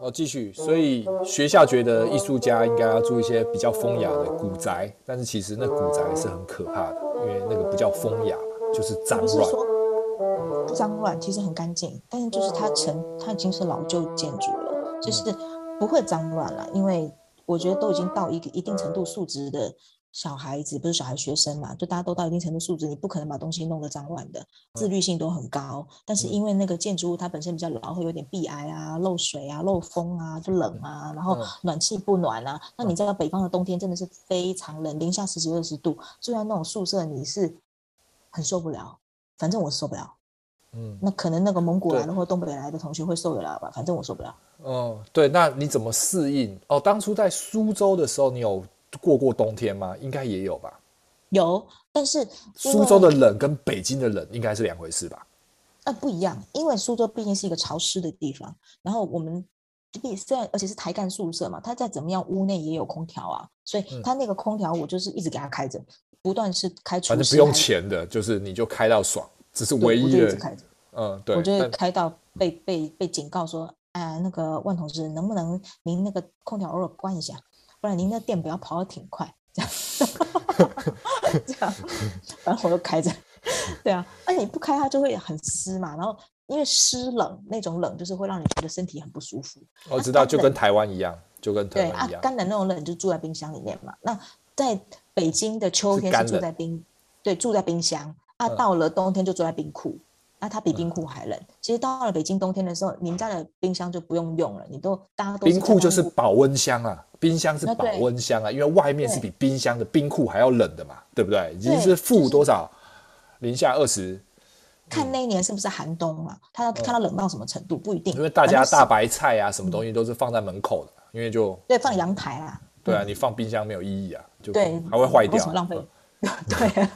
哦，继续。所以学校觉得艺术家应该要住一些比较风雅的古宅，但是其实那古宅是很可怕的，因为那个不叫风雅，就是脏乱。不脏乱，其实很干净，但是就是它成，它已经是老旧建筑了，就是不会脏乱了，因为我觉得都已经到一个一定程度素质的。小孩子不是小孩，学生嘛，就大家都到一定程度素质，你不可能把东西弄得脏乱的，自律性都很高。但是因为那个建筑物它本身比较老，会有点壁癌啊、漏水啊、漏风啊，就冷啊，然后暖气不暖啊。那你知道北方的冬天真的是非常冷，零下十几二十度，住在那种宿舍你是很受不了。反正我受不了。嗯，那可能那个蒙古来的或东北来的同学会受得了吧？反正我受不了。哦，对，那你怎么适应？哦，当初在苏州的时候，你有。过过冬天吗？应该也有吧。有，但是苏州的冷跟北京的冷应该是两回事吧？啊，不一样，因为苏州毕竟是一个潮湿的地方。然后我们虽然而且是台干宿舍嘛，它再怎么样屋内也有空调啊，所以它那个空调我就是一直给它开着，不断是开除。反正不用钱的，就是你就开到爽，只是唯一的。嗯，对。我就会开到被被被警告说，啊，那个万同志，能不能您那个空调偶尔关一下？不然您的电表要跑得挺快，这样，这样，反正我都开着，对啊，那你不开它就会很湿嘛，然后因为湿冷那种冷就是会让你觉得身体很不舒服。我知道，就跟台湾一样，就跟。对啊，干冷那种冷就住在冰箱里面嘛。那在北京的秋天是住在冰，对，住在冰箱啊，到了冬天就住在冰库。那、啊、它比冰库还冷。嗯、其实到了北京冬天的时候，你们家的冰箱就不用用了，你都大家都冰库就是保温箱啊，冰箱是保温箱啊，因为外面是比冰箱的冰库还要冷的嘛，对不对？已经是负多少？零下二十。看那一年是不是寒冬嘛？它要看到冷到什么程度，不一定。因为大家大白菜啊，什么东西都是放在门口的，因为就对放阳台啊。对啊，你放冰箱没有意义啊，就对还会坏掉。为什么浪费？对，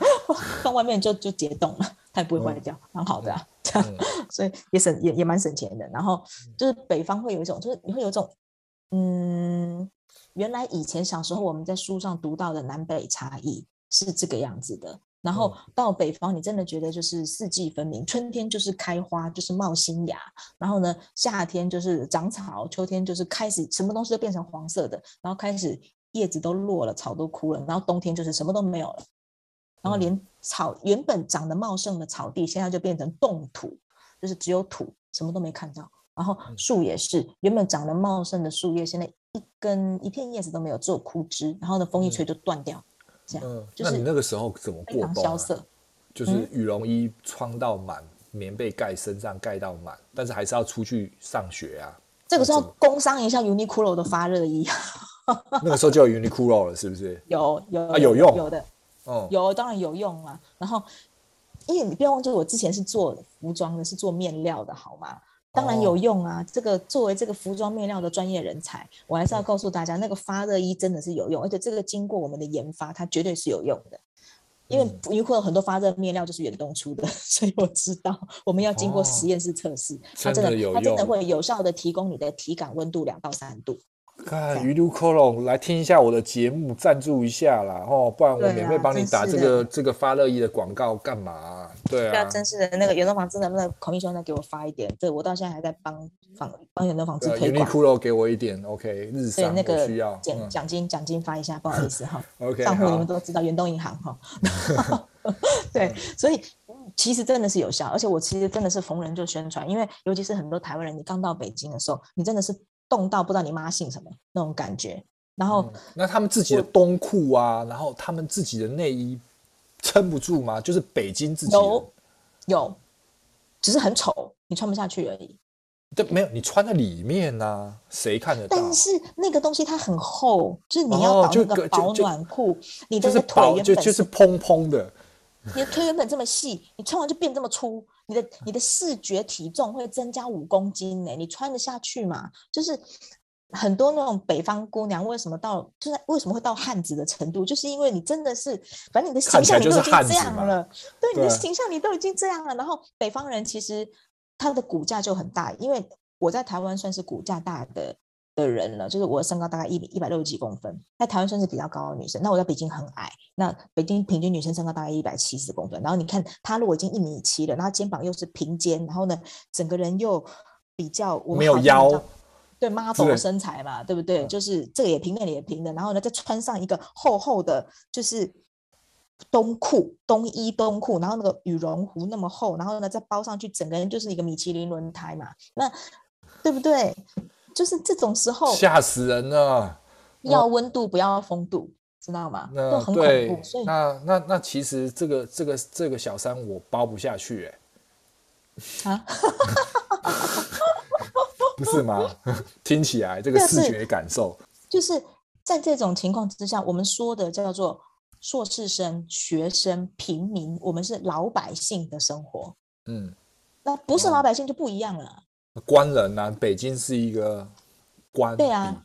放外面就就解冻了。它也不会坏掉，蛮、嗯、好的、啊，这样，嗯、所以也省也也蛮省钱的。然后就是北方会有一种，就是你会有一种，嗯，原来以前小时候我们在书上读到的南北差异是这个样子的。然后到北方，你真的觉得就是四季分明，春天就是开花，就是冒新芽，然后呢，夏天就是长草，秋天就是开始什么东西都变成黄色的，然后开始叶子都落了，草都枯了，然后冬天就是什么都没有了。然后连草原本长得茂盛的草地，现在就变成冻土，就是只有土，什么都没看到。然后树也是，原本长得茂盛的树叶，现在一根一片叶子都没有，只有枯枝。然后呢，风一吹就断掉，这样。嗯，就是、那你那个时候怎么过冬、啊？萧瑟，就是羽绒衣穿到满，嗯、棉被盖身上盖到满，但是还是要出去上学啊。这个时候工商一下 Uniqlo 的发热衣。那个时候就有 Uniqlo 了，是不是？有有啊，有用，有的。哦，有当然有用啊。然后，因为你不要忘记，我之前是做服装的，是做面料的，好吗？当然有用啊。这个作为这个服装面料的专业人才，我还是要告诉大家，那个发热衣真的是有用，而且这个经过我们的研发，它绝对是有用的。因为鱼库有很多发热面料就是远东出的，所以我知道我们要经过实验室测试，它真的，它真的会有效的提供你的体感温度两到三度。看 Uniqlo 来听一下我的节目，赞助一下啦，哦，不然我免费帮你打这个这个发热衣的广告干嘛、啊？对啊，真是的，那个远东纺织能不能孔医生再给我发一点？对，我到现在还在帮帮帮远东纺织推广。Uniqlo 给我一点，OK，日商那个需要奖奖金奖金发一下，不好意思哈。OK，账户你们都知道，远东银行哈。对，所以其实真的是有效，而且我其实真的是逢人就宣传，因为尤其是很多台湾人，你刚到北京的时候，你真的是。冻到不知道你妈姓什么那种感觉，然后、嗯、那他们自己的冬裤啊，然后他们自己的内衣撑不住吗？就是北京自己有有，只是很丑，你穿不下去而已。对，没有你穿在里面呢、啊，谁看得到？但是那个东西它很厚，就是你要搞那个保暖裤，你的腿原本就就是蓬蓬的。你的腿原本这么细，你穿完就变这么粗，你的你的视觉体重会增加五公斤呢，你穿得下去吗？就是很多那种北方姑娘为什么到就是为什么会到汉子的程度，就是因为你真的是，反正你的形象你都已经这样了，对，你的形象你都已经这样了，然后北方人其实。他的骨架就很大，因为我在台湾算是骨架大的的人了，就是我的身高大概一米一百六十几公分，在台湾算是比较高的女生。那我在北京很矮，那北京平均女生身高大概一百七十公分。然后你看她如果已经一米七了，然后肩膀又是平肩，然后呢，整个人又比较我没有腰，对 model 身材嘛，对不对？就是这个也平，那个也平的，然后呢，再穿上一个厚厚的，就是。冬裤、冬衣、冬裤，然后那个羽绒服那么厚，然后呢再包上去，整个人就是一个米其林轮胎嘛，那对不对？就是这种时候吓死人了。要温度不要风度，知道吗？那都很恐怖。所以那那那其实这个这个这个小三我包不下去哎。啊？不是吗？听起来这个视觉感受，就是在这种情况之下，我们说的叫做。硕士生、学生、平民，我们是老百姓的生活。嗯，那不是老百姓就不一样了。官人呢、啊？北京是一个官，对啊，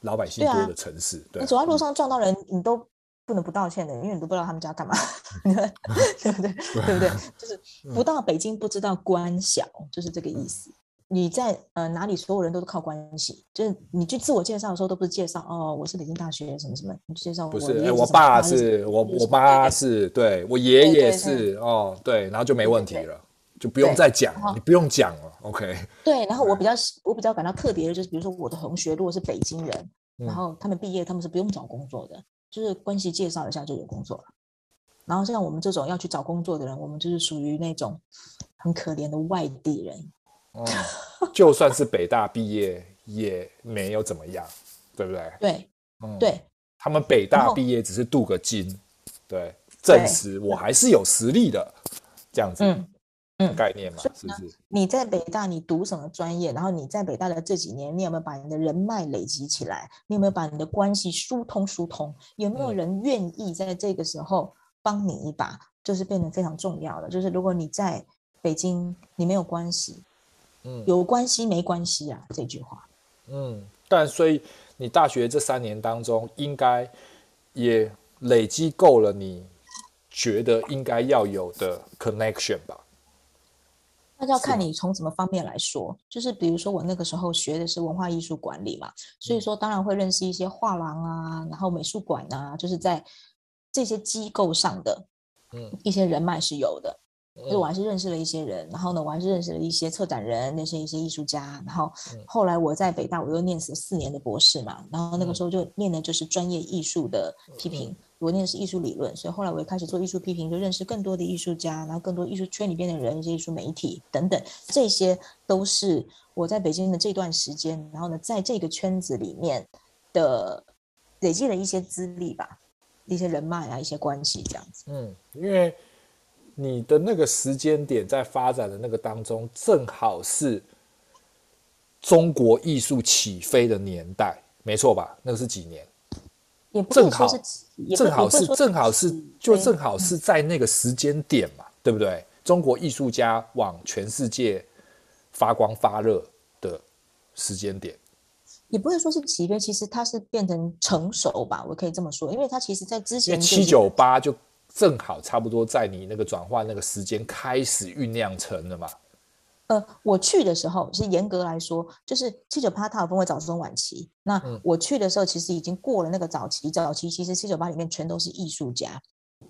老百姓多的城市。对、啊，你走在路上撞到人，你都不能不道歉的，因为你都不知道他们家干嘛，对不对？对不对？就是不到北京不知道官小，就是这个意思。你在呃哪里，所有人都是靠关系。就是你去自我介绍的时候，都不是介绍哦，我是北京大学什么什么，你介绍不是，哎，我爸是我，我妈是对，我爷爷是哦，对，然后就没问题了，就不用再讲，你不用讲了，OK。对，然后我比较我比较感到特别的就是，比如说我的同学如果是北京人，然后他们毕业他们是不用找工作的，就是关系介绍一下就有工作了。然后像我们这种要去找工作的人，我们就是属于那种很可怜的外地人。嗯，就算是北大毕业也没有怎么样，对不对？对，嗯，对，他们北大毕业只是镀个金，对，证实我还是有实力的，这样子，嗯嗯，概念嘛，是不是？你在北大，你读什么专业？然后你在北大的这几年，你有没有把你的人脉累积起来？你有没有把你的关系疏通疏通？有没有人愿意在这个时候帮你一把？就是变得非常重要的。就是如果你在北京，你没有关系。有关系没关系啊？这句话。嗯，但所以你大学这三年当中，应该也累积够了，你觉得应该要有的 connection 吧？那就要看你从什么方面来说。就是比如说我那个时候学的是文化艺术管理嘛，所以说当然会认识一些画廊啊，然后美术馆啊，就是在这些机构上的，嗯，一些人脉是有的。所以我还是认识了一些人，然后呢，我还是认识了一些策展人，认识一些艺术家。然后后来我在北大，我又念了四年的博士嘛，然后那个时候就念的就是专业艺术的批评，我念的是艺术理论。所以后来我也开始做艺术批评，就认识更多的艺术家，然后更多艺术圈里边的人，一些艺术媒体等等，这些都是我在北京的这段时间，然后呢，在这个圈子里面的累积了一些资历吧，一些人脉啊，一些关系这样子。嗯，因为。你的那个时间点在发展的那个当中，正好是中国艺术起飞的年代，没错吧？那个是几年？也不是正好，正好是正好是就正好是在那个时间点嘛，对不对？中国艺术家往全世界发光发热的时间点，也不会说是起飞，其实它是变成成熟吧，我可以这么说，因为它其实在之前七九八就。正好差不多在你那个转换那个时间开始酝酿成了嘛？呃，我去的时候，其实严格来说，就是七九八它有分为早中晚期。那我去的时候，其实已经过了那个早期。早期其实七九八里面全都是艺术家，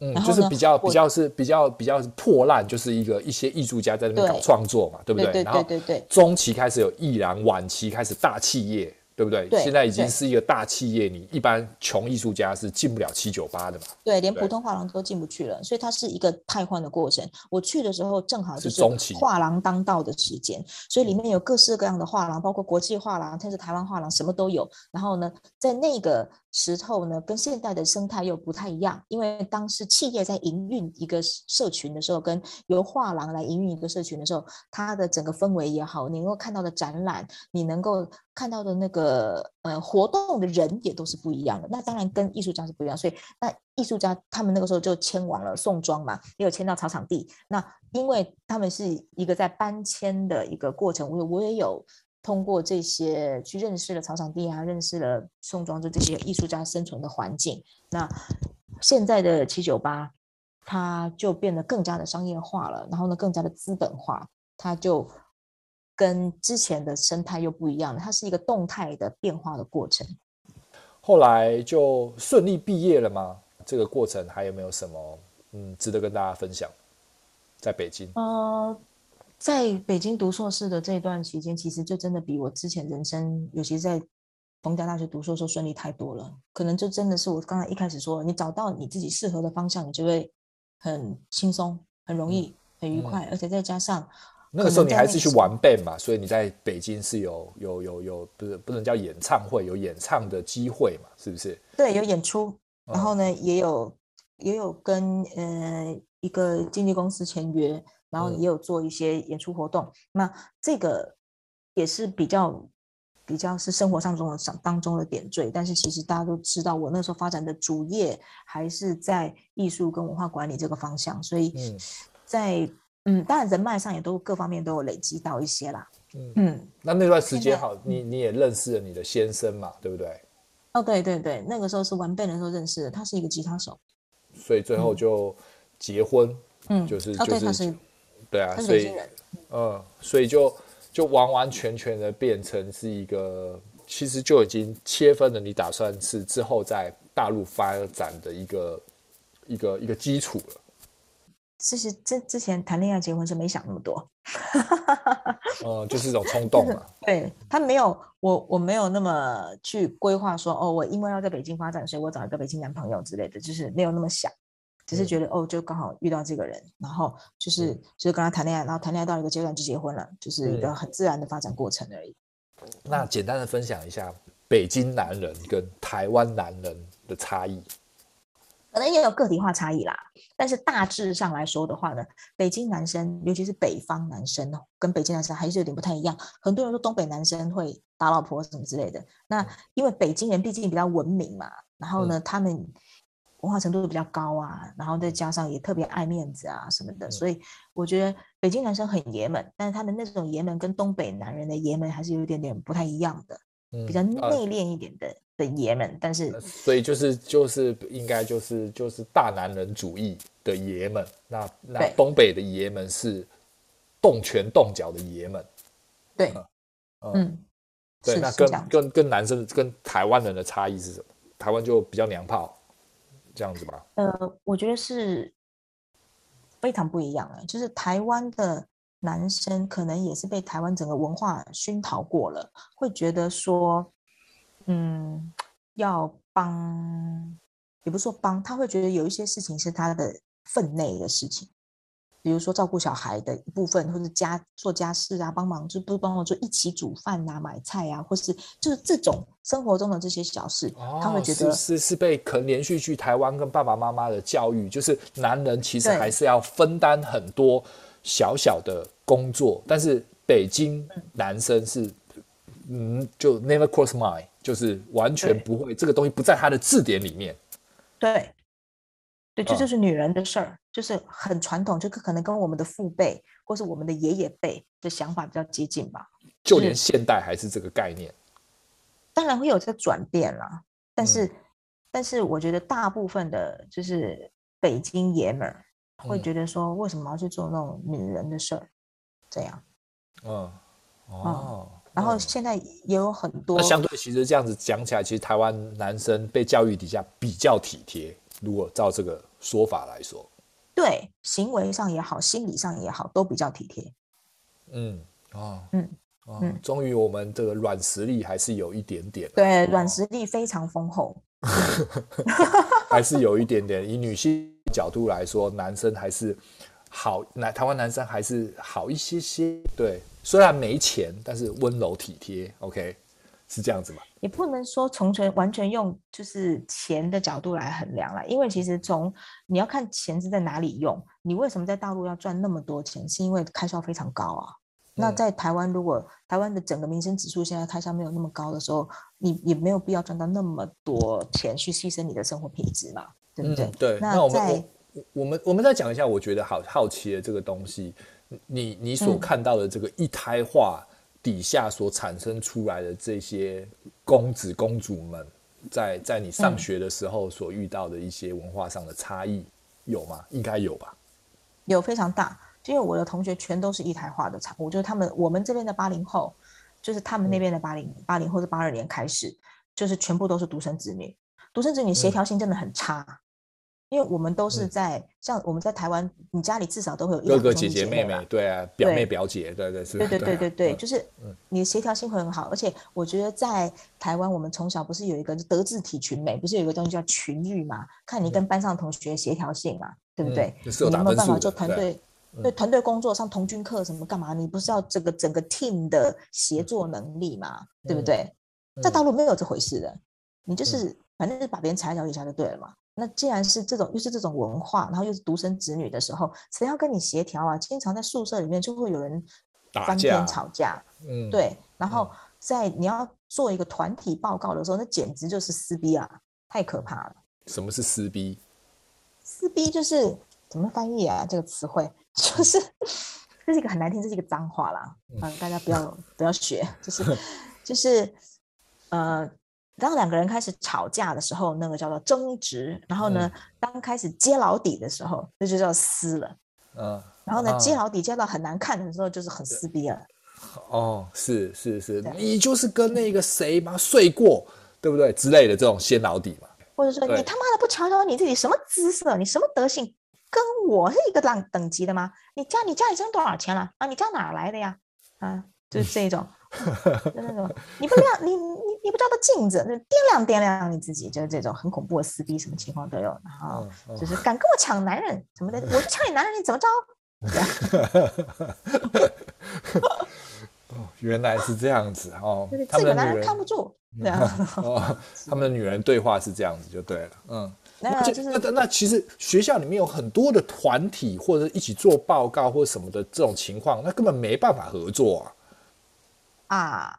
嗯，就是比较比较是比较比较破烂，就是一个一些艺术家在那边搞创作嘛，对，对不对？对对对对对。中期开始有艺廊，晚期开始大企业。对不对？对，现在已经是一个大企业，你一般穷艺术家是进不了七九八的嘛？对，连普通画廊都进不去了，所以它是一个汰换的过程。我去的时候正好就是中期画廊当道的时间，所以里面有各式各样的画廊，包括国际画廊，甚至台湾画廊，什么都有。然后呢，在那个时候呢，跟现在的生态又不太一样，因为当时企业在营运一个社群的时候，跟由画廊来营运一个社群的时候，它的整个氛围也好，你能够看到的展览，你能够看到的那个呃活动的人也都是不一样的。那当然跟艺术家是不一样，所以那艺术家他们那个时候就迁往了宋庄嘛，也有迁到草场地。那因为他们是一个在搬迁的一个过程，我我也有通过这些去认识了草场地啊，认识了宋庄，就这些艺术家生存的环境。那现在的七九八，它就变得更加的商业化了，然后呢，更加的资本化，它就。跟之前的生态又不一样了，它是一个动态的变化的过程。后来就顺利毕业了吗？这个过程还有没有什么嗯值得跟大家分享？在北京，呃，在北京读硕士的这段期间，其实就真的比我之前人生，尤其在逢甲大学读硕士顺利太多了。可能就真的是我刚才一开始说，你找到你自己适合的方向，你就会很轻松、很容易、很愉快，嗯、而且再加上那个时候你还是去玩 band 嘛，所以你在北京是有有有有不是不能叫演唱会，有演唱的机会嘛，是不是？对，有演出，然后呢，嗯、也有也有跟呃。一个经纪公司签约，然后也有做一些演出活动。嗯、那这个也是比较比较是生活上中的当中的点缀。但是其实大家都知道，我那时候发展的主业还是在艺术跟文化管理这个方向。所以在，在嗯，当然人脉上也都各方面都有累积到一些啦。嗯，嗯那那段时间好，你你也认识了你的先生嘛，对不对？哦，对对对，那个时候是玩 band 的时候认识的，他是一个吉他手，所以最后就。嗯结婚，嗯，就是就是，对啊，所以，嗯，所以就就完完全全的变成是一个，其实就已经切分了。你打算是之后在大陆发展的一个一个一个基础了。其实之之前谈恋爱结婚是没想那么多，嗯，就是一种冲动嘛。对，他没有我我没有那么去规划说哦，我因为要在北京发展，所以我找一个北京男朋友之类的，就是没有那么想。只是觉得哦，就刚好遇到这个人，然后就是就是跟他谈恋爱，然后谈恋爱到一个阶段就结婚了，就是一个很自然的发展过程而已。那简单的分享一下北京男人跟台湾男人的差异，可能也有个体化差异啦，但是大致上来说的话呢，北京男生，尤其是北方男生哦，跟北京男生还是有点不太一样。很多人说东北男生会打老婆什么之类的，那因为北京人毕竟比较文明嘛，然后呢，他们。文化程度比较高啊，然后再加上也特别爱面子啊什么的，所以我觉得北京男生很爷们，但是他们那种爷们跟东北男人的爷们还是有一点点不太一样的，比较内敛一点的的爷们。但是，所以就是就是应该就是就是大男人主义的爷们，那那东北的爷们是动拳动脚的爷们。对，嗯，对，那跟跟跟男生跟台湾人的差异是什么？台湾就比较娘炮。这样子吧，呃，我觉得是非常不一样的。就是台湾的男生可能也是被台湾整个文化熏陶过了，会觉得说，嗯，要帮，也不说帮，他会觉得有一些事情是他的分内的事情。比如说照顾小孩的一部分，或者家做家事啊，帮忙就不帮忙做一起煮饭啊、买菜啊，或是就是这种生活中的这些小事，哦、他们觉得是是，是被可能连续去台湾跟爸爸妈妈的教育，就是男人其实还是要分担很多小小的工作，但是北京男生是嗯，就 never cross mind，就是完全不会这个东西不在他的字典里面，对。对，这就是女人的事儿，嗯、就是很传统，就可能跟我们的父辈或是我们的爷爷辈的想法比较接近吧。就连现代还是这个概念，当然会有这个转变啦。但是，嗯、但是我觉得大部分的，就是北京爷们儿会觉得说，为什么要去做那种女人的事儿？这样，嗯，哦、嗯，然后现在也有很多。那相对其实这样子讲起来，其实台湾男生被教育底下比较体贴。如果照这个说法来说，对，行为上也好，心理上也好，都比较体贴。嗯，哦，嗯，哦、嗯，终于我们这个软实力还是有一点点。对，软实力非常丰厚，还是有一点点。以女性角度来说，男生还是好，男台湾男生还是好一些些。对，虽然没钱，但是温柔体贴。OK。是这样子吗？也不能说从全完全用就是钱的角度来衡量了，因为其实从你要看钱是在哪里用。你为什么在大陆要赚那么多钱？是因为开销非常高啊。嗯、那在台湾，如果台湾的整个民生指数现在开销没有那么高的时候，你也没有必要赚到那么多钱去牺牲你的生活品质嘛，对不对？嗯、对。那，那我们我，我们我们再讲一下，我觉得好好奇的这个东西，你你所看到的这个一胎化。嗯底下所产生出来的这些公子公主们，在在你上学的时候所遇到的一些文化上的差异有吗？应该有吧？有非常大，因为我的同学全都是一台化的产物，就是他们我们这边的八零后，就是他们那边的八零八零或者八二年开始，就是全部都是独生子女，独生子女协调性真的很差。嗯因为我们都是在、嗯、像我们在台湾，你家里至少都会有一个哥哥姐姐妹妹，对啊，表妹表姐，对对是，对对对对对，就是你的协调性会很好。而且我觉得在台湾，我们从小不是有一个德智体群美，不是有一个东西叫群育嘛？看你跟班上同学协调性嘛，对不对？你有没有办法做团队？对团队工作上同军课什么干嘛？你不是要这个整个 team 的协作能力嘛？对不对？在大陆没有这回事的，你就是反正是把别人踩在脚底下就对了嘛。那既然是这种，又是这种文化，然后又是独生子女的时候，谁要跟你协调啊？经常在宿舍里面就会有人翻天吵架，嗯，对。然后在你要做一个团体报告的时候，那简直就是撕逼啊，太可怕了。什么是撕逼？撕逼就是怎么翻译啊？这个词汇 就是这是一个很难听，这是一个脏话啦。嗯，大家不要 不要学，就是 就是呃。当两个人开始吵架的时候，那个叫做争执。然后呢，嗯、当开始揭老底的时候，那就叫撕了。嗯。然后呢，揭老底揭到很难看的时候，就是很撕逼了。哦，是是是，你就是跟那个谁嘛睡过，对不对？之类的这种掀老底嘛。或者说，你他妈的不瞧瞧你自己什么姿色，你什么德性，跟我是一个档等级的吗？你家你家里挣多少钱了啊？你家哪来的呀？啊，就是这种。就那种，你不亮，你你你不照照镜子，那掂量掂量你自己，就是这种很恐怖的撕逼，什么情况都有。然后就是敢跟我抢男人什么的，我就抢你男人，你怎么着？哦，原来是这样子哦。这个男人看不住，对啊。哦，他们的女人对话是这样子就对了，嗯。那就是那那其实学校里面有很多的团体或者一起做报告或者什么的这种情况，那根本没办法合作啊。啊，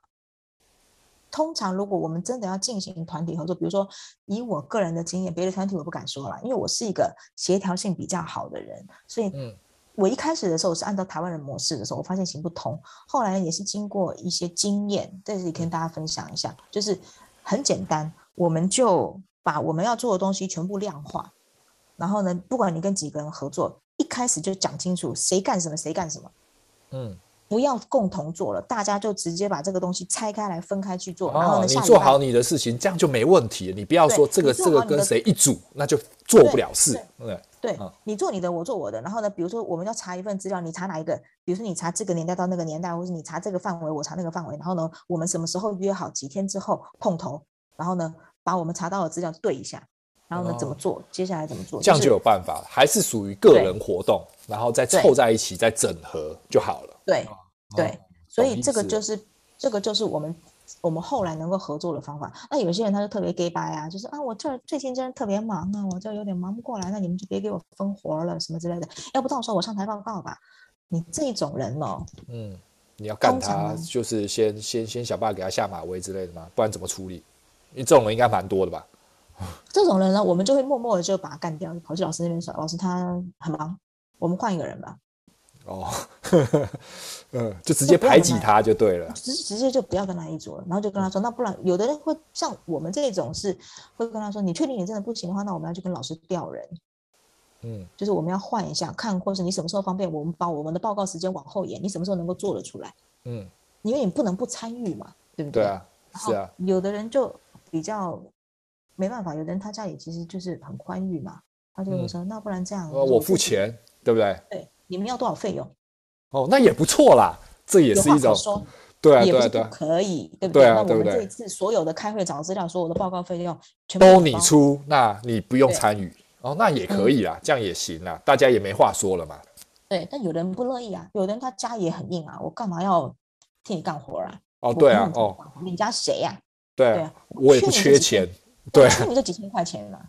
通常如果我们真的要进行团体合作，比如说以我个人的经验，别的团体我不敢说了，因为我是一个协调性比较好的人，所以，我一开始的时候是按照台湾人模式的时候，我发现行不通，后来也是经过一些经验，在这里跟大家分享一下，就是很简单，我们就把我们要做的东西全部量化，然后呢，不管你跟几个人合作，一开始就讲清楚谁干什么，谁干什么，嗯。不要共同做了，大家就直接把这个东西拆开来分开去做。然后呢，你做好你的事情，这样就没问题了。你不要说这个这个跟谁一组，那就做不了事。对对，你做你的，我做我的。然后呢，比如说我们要查一份资料，你查哪一个？比如说你查这个年代到那个年代，或是你查这个范围，我查那个范围。然后呢，我们什么时候约好？几天之后碰头。然后呢，把我们查到的资料对一下。然后呢，怎么做？接下来怎么做？这样就有办法，还是属于个人活动，然后再凑在一起，再整合就好了。对。对，所以这个就是这个就是我们我们后来能够合作的方法。那有些人他就特别假掰啊，就是啊，我这最近真的特别忙啊，我这有点忙不过来，那你们就别给我分活了什么之类的。要不到时候我上台报告吧。你这种人哦，嗯，你要干他，就是先先先想办法给他下马威之类的嘛，不然怎么处理？因为这种人应该蛮多的吧？这种人呢，我们就会默默的就把他干掉，跑去老师那边说，老师他很忙，我们换一个人吧。哦，嗯，就直接排挤他就对了，直直接就不要跟他一组了，然后就跟他说，那不然有的人会像我们这种是会跟他说，你确定你真的不行的话，那我们要去跟老师调人，嗯，就是我们要换一下看，或是你什么时候方便，我们把我们的报告时间往后延，你什么时候能够做得出来，嗯，因为你不能不参与嘛，对不对？对啊，是啊，有的人就比较没办法，有的人他家里其实就是很宽裕嘛，他就会说，那不然这样，我付钱，对不对？对。你们要多少费用？哦，那也不错啦，这也是一种说，对啊，对啊，对，可以，对不对？那我们这一次所有的开会找资料，所有的报告费用全都你出，那你不用参与哦，那也可以啦，这样也行啦，大家也没话说了嘛。对，但有人不乐意啊，有人他家也很硬啊，我干嘛要替你干活啊？哦，对啊，哦，你家谁呀？对啊，我也不缺钱，对，缺你就几千块钱嘛，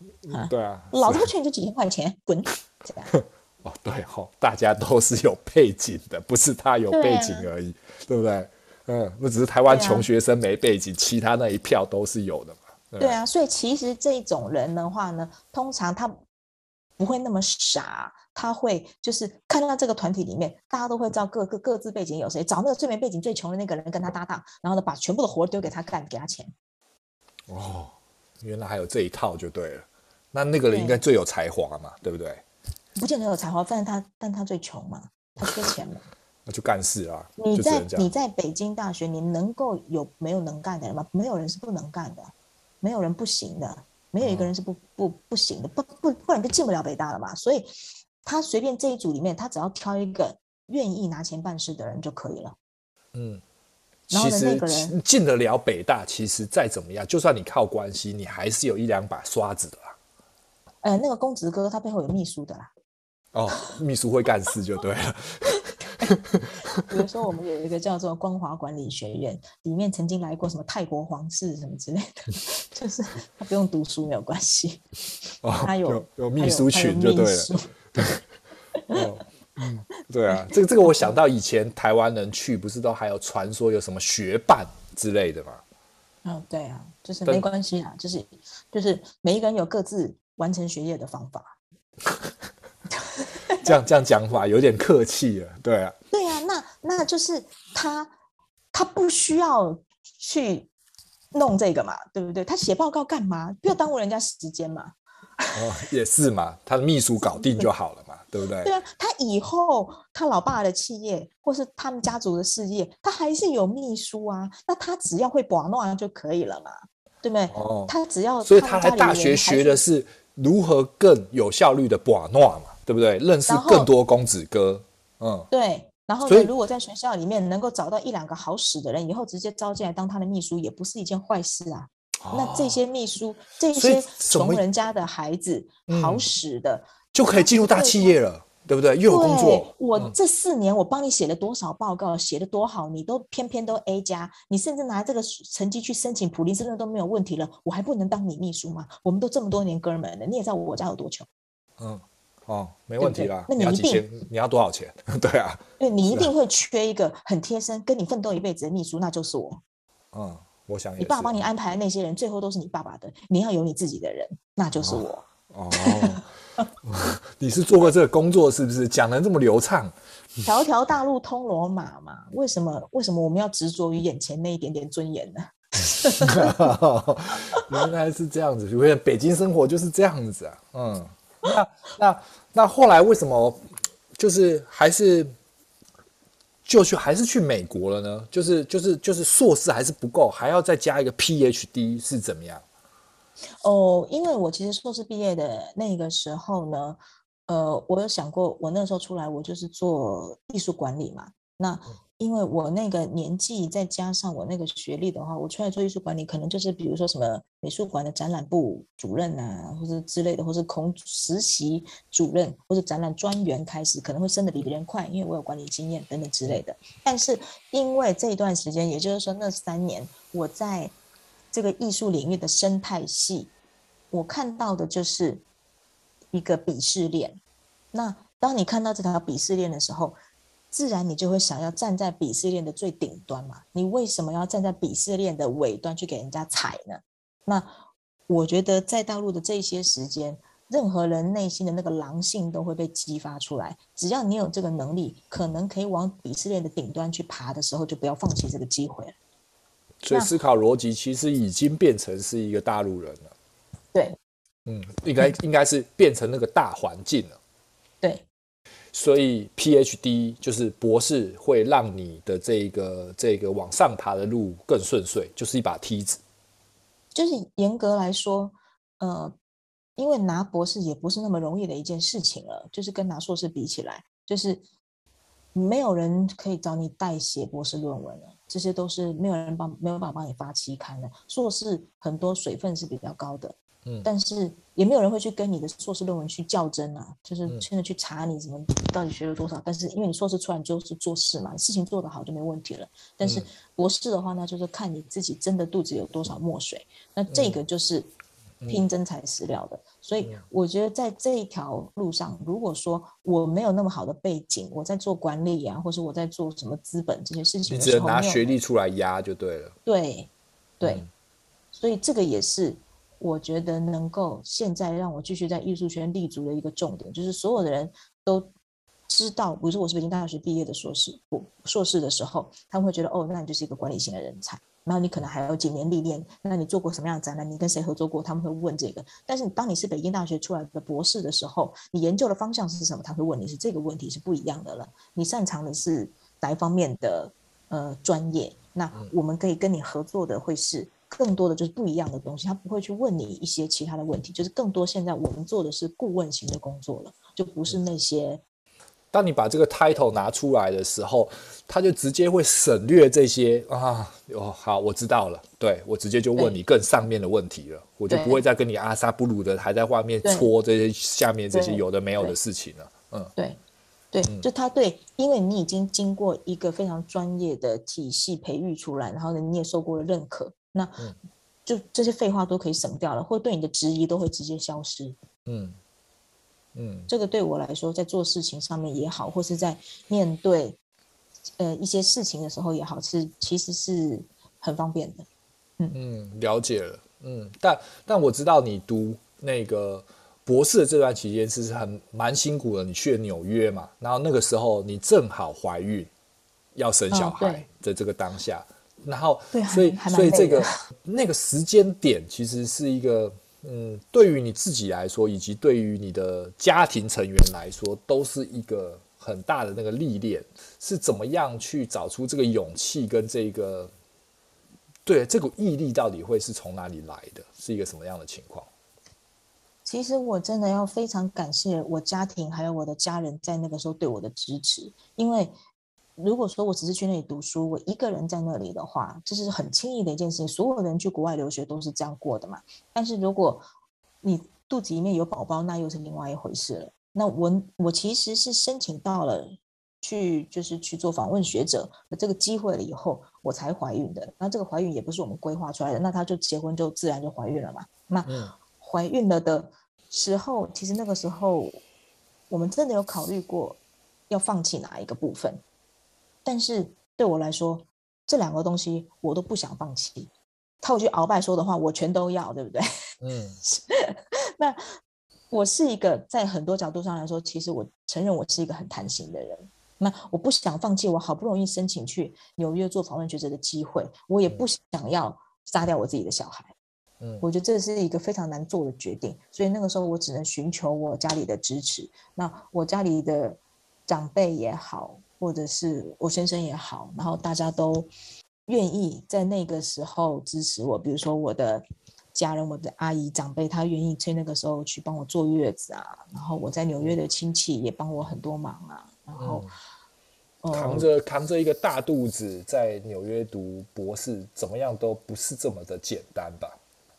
对啊，老子不缺你这几千块钱，滚，这样。哦，对吼，大家都是有背景的，不是他有背景而已，对，不对？嗯，那只是台湾穷学生没背景，啊、其他那一票都是有的嘛。对，对啊，所以其实这种人的话呢，通常他不会那么傻，他会就是看到这个团体里面，大家都会知道各各各自背景有谁，找那个最没背景、最穷的那个人跟他搭档，然后呢，把全部的活丢给他干，给他钱。哦，原来还有这一套就对了。那那个人应该最有才华嘛，对，对不对？不见得有才华，但是他但他最穷嘛。他缺钱嘛。那就干事啊。你在你在北京大学，你能够有没有能干的人吗？没有人是不能干的，没有人不行的，没有一个人是不不不行的，不不不然就进不了北大了嘛。所以他随便这一组里面，他只要挑一个愿意拿钱办事的人就可以了。嗯。其实进得了北大，其实再怎么样，就算你靠关系，你还是有一两把刷子的啦。呃，那个公子哥他背后有秘书的啦。哦，秘书会干事就对了。比如说，我们有一个叫做光华管理学院，里面曾经来过什么泰国皇室什么之类的，就是他不用读书没有关系。哦，他有有，有秘书群就对了。哦嗯，对啊，这个这个我想到以前台湾人去，不是都还有传说有什么学伴之类的吗？哦，对啊，就是没关系啊，就是就是每一个人有各自完成学业的方法。这样这样讲法有点客气了，对啊。对啊，那那就是他他不需要去弄这个嘛，对不对？他写报告干嘛？不要耽误人家时间嘛。哦，也是嘛，他的秘书搞定就好了嘛，对不对？对啊，他以后他老爸的企业或是他们家族的事业，他还是有秘书啊。那他只要会把弄就可以了嘛，对不对？哦，他只要，所以他在大学学的是如何更有效率的把弄嘛，对不对？认识更多公子哥，嗯，对。然后呢，如果在学校里面能够找到一两个好使的人，以后直接招进来当他的秘书，也不是一件坏事啊。那这些秘书，这些穷人家的孩子，好使的，就可以进入大企业了，对不对？又有工作。我这四年我帮你写了多少报告，写的多好，你都偏偏都 A 加，你甚至拿这个成绩去申请普林斯顿都没有问题了，我还不能当你秘书吗？我们都这么多年哥们了，你也知道我家有多穷。嗯，哦，没问题啦。那你一定你要多少钱？对啊，对，你一定会缺一个很贴身跟你奋斗一辈子的秘书，那就是我。嗯。我想，你爸帮你安排的那些人，最后都是你爸爸的。你要有你自己的人，那就是我。哦，哦 你是做过这个工作是不是？讲的这么流畅，条条大路通罗马嘛？为什么？为什么我们要执着于眼前那一点点尊严呢？原来是这样子，因为北京生活就是这样子啊。嗯，那那那后来为什么就是还是？就去还是去美国了呢？就是就是就是硕士还是不够，还要再加一个 PhD 是怎么样？哦，因为我其实硕士毕业的那个时候呢，呃，我有想过，我那时候出来，我就是做艺术管理嘛，那。嗯因为我那个年纪，再加上我那个学历的话，我出来做艺术管理，可能就是比如说什么美术馆的展览部主任啊，或者之类的，或是空实习主任，或者展览专员开始，可能会升得比别人快，因为我有管理经验等等之类的。但是因为这一段时间，也就是说那三年，我在这个艺术领域的生态系，我看到的就是一个鄙视链。那当你看到这条鄙视链的时候，自然你就会想要站在鄙视链的最顶端嘛？你为什么要站在鄙视链的尾端去给人家踩呢？那我觉得在大陆的这些时间，任何人内心的那个狼性都会被激发出来。只要你有这个能力，可能可以往鄙视链的顶端去爬的时候，就不要放弃这个机会了。所以思考逻辑其实已经变成是一个大陆人了。对，嗯，应该 应该是变成那个大环境了。对。所以 PhD 就是博士，会让你的这个这个往上爬的路更顺遂，就是一把梯子。就是严格来说，呃，因为拿博士也不是那么容易的一件事情了。就是跟拿硕士比起来，就是没有人可以找你代写博士论文了，这些都是没有人帮，没有办法帮你发期刊的。硕士很多水分是比较高的。嗯但是也没有人会去跟你的硕士论文去较真啊，就是现在去查你什么到底学了多少。但是因为你硕士出来就是做事嘛，事情做得好就没问题了。但是博士的话呢，就是看你自己真的肚子有多少墨水。那这个就是拼真材实料的。所以我觉得在这一条路上，如果说我没有那么好的背景，我在做管理啊，或是我在做什么资本这些事情你只能拿学历出来压就对了。对，对，所以这个也是。我觉得能够现在让我继续在艺术圈立足的一个重点，就是所有的人都知道，比如说我是北京大学毕业的硕士，我硕士的时候，他们会觉得哦，那你就是一个管理型的人才。然后你可能还有几年历练，那你做过什么样的展览？你跟谁合作过？他们会问这个。但是当你是北京大学出来的博士的时候，你研究的方向是什么？他会问你是这个问题是不一样的了。你擅长的是哪一方面的呃专业？那我们可以跟你合作的会是更多的就是不一样的东西。他不会去问你一些其他的问题，就是更多现在我们做的是顾问型的工作了，就不是那些。当你把这个 title 拿出来的时候，他就直接会省略这些啊。哦，好，我知道了。对，我直接就问你更上面的问题了，我就不会再跟你阿萨布鲁的还在外面戳这些下面这些有的没有的事情了。嗯，对，对，就他对，因为你已经经过一个非常专业的体系培育出来，然后呢，你也受过了认可，那就这些废话都可以省掉了，或对你的质疑都会直接消失。嗯。嗯，这个对我来说，在做事情上面也好，或是在面对呃一些事情的时候也好，是其实是很方便的。嗯嗯，了解了。嗯，但但我知道你读那个博士的这段期间是很蛮辛苦的。你去了纽约嘛，然后那个时候你正好怀孕，要生小孩的这个当下，哦、然后所以所以这个那个时间点其实是一个。嗯，对于你自己来说，以及对于你的家庭成员来说，都是一个很大的那个历练。是怎么样去找出这个勇气跟这个，对，这股毅力到底会是从哪里来的？是一个什么样的情况？其实我真的要非常感谢我家庭还有我的家人在那个时候对我的支持，因为。如果说我只是去那里读书，我一个人在那里的话，这是很轻易的一件事情。所有人去国外留学都是这样过的嘛。但是如果你肚子里面有宝宝，那又是另外一回事了。那我我其实是申请到了去就是去做访问学者的这个机会了以后，我才怀孕的。那这个怀孕也不是我们规划出来的，那他就结婚就自然就怀孕了嘛。那怀孕了的时候，其实那个时候我们真的有考虑过要放弃哪一个部分。但是对我来说，这两个东西我都不想放弃。套句鳌拜说的话，我全都要，对不对？嗯。那我是一个在很多角度上来说，其实我承认我是一个很贪心的人。那我不想放弃我好不容易申请去纽约做访问学者的机会，我也不想要杀掉我自己的小孩。嗯。我觉得这是一个非常难做的决定，所以那个时候我只能寻求我家里的支持。那我家里的长辈也好。或者是我先生也好，然后大家都愿意在那个时候支持我。比如说我的家人，我的阿姨长辈，他愿意在那个时候去帮我坐月子啊。然后我在纽约的亲戚也帮我很多忙啊。然后、嗯、扛着扛着一个大肚子在纽约读博士，怎么样都不是这么的简单吧？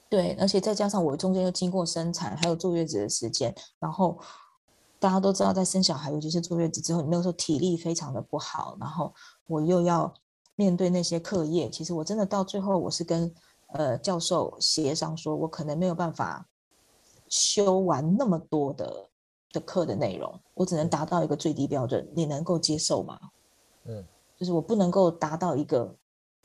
对，而且再加上我中间又经过生产，还有坐月子的时间，然后。大家都知道，在生小孩，尤其是坐月子之后，你那个时候体力非常的不好，然后我又要面对那些课业。其实我真的到最后，我是跟呃教授协商，说我可能没有办法修完那么多的的课的内容，我只能达到一个最低标准，你能够接受吗？嗯，就是我不能够达到一个。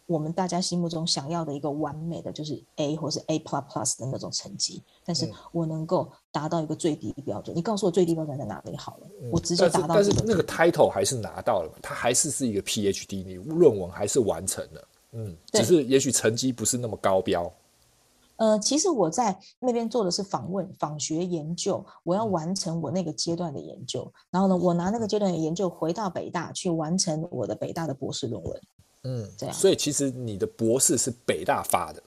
我们大家心目中想要的一个完美的，就是 A 或是 A plus plus 的那种成绩，但是我能够达到一个最低标准。你告诉我最低标准在哪里好了，我直接达到。但是那个 title 还是拿到了，它还是是一个 PhD，你论文还是完成了，嗯，只是也许成绩不是那么高标。呃，其实我在那边做的是访问、访学研究，我要完成我那个阶段的研究，然后呢，我拿那个阶段的研究回到北大去完成我的北大的博士论文。嗯，这样，所以其实你的博士是北大发的，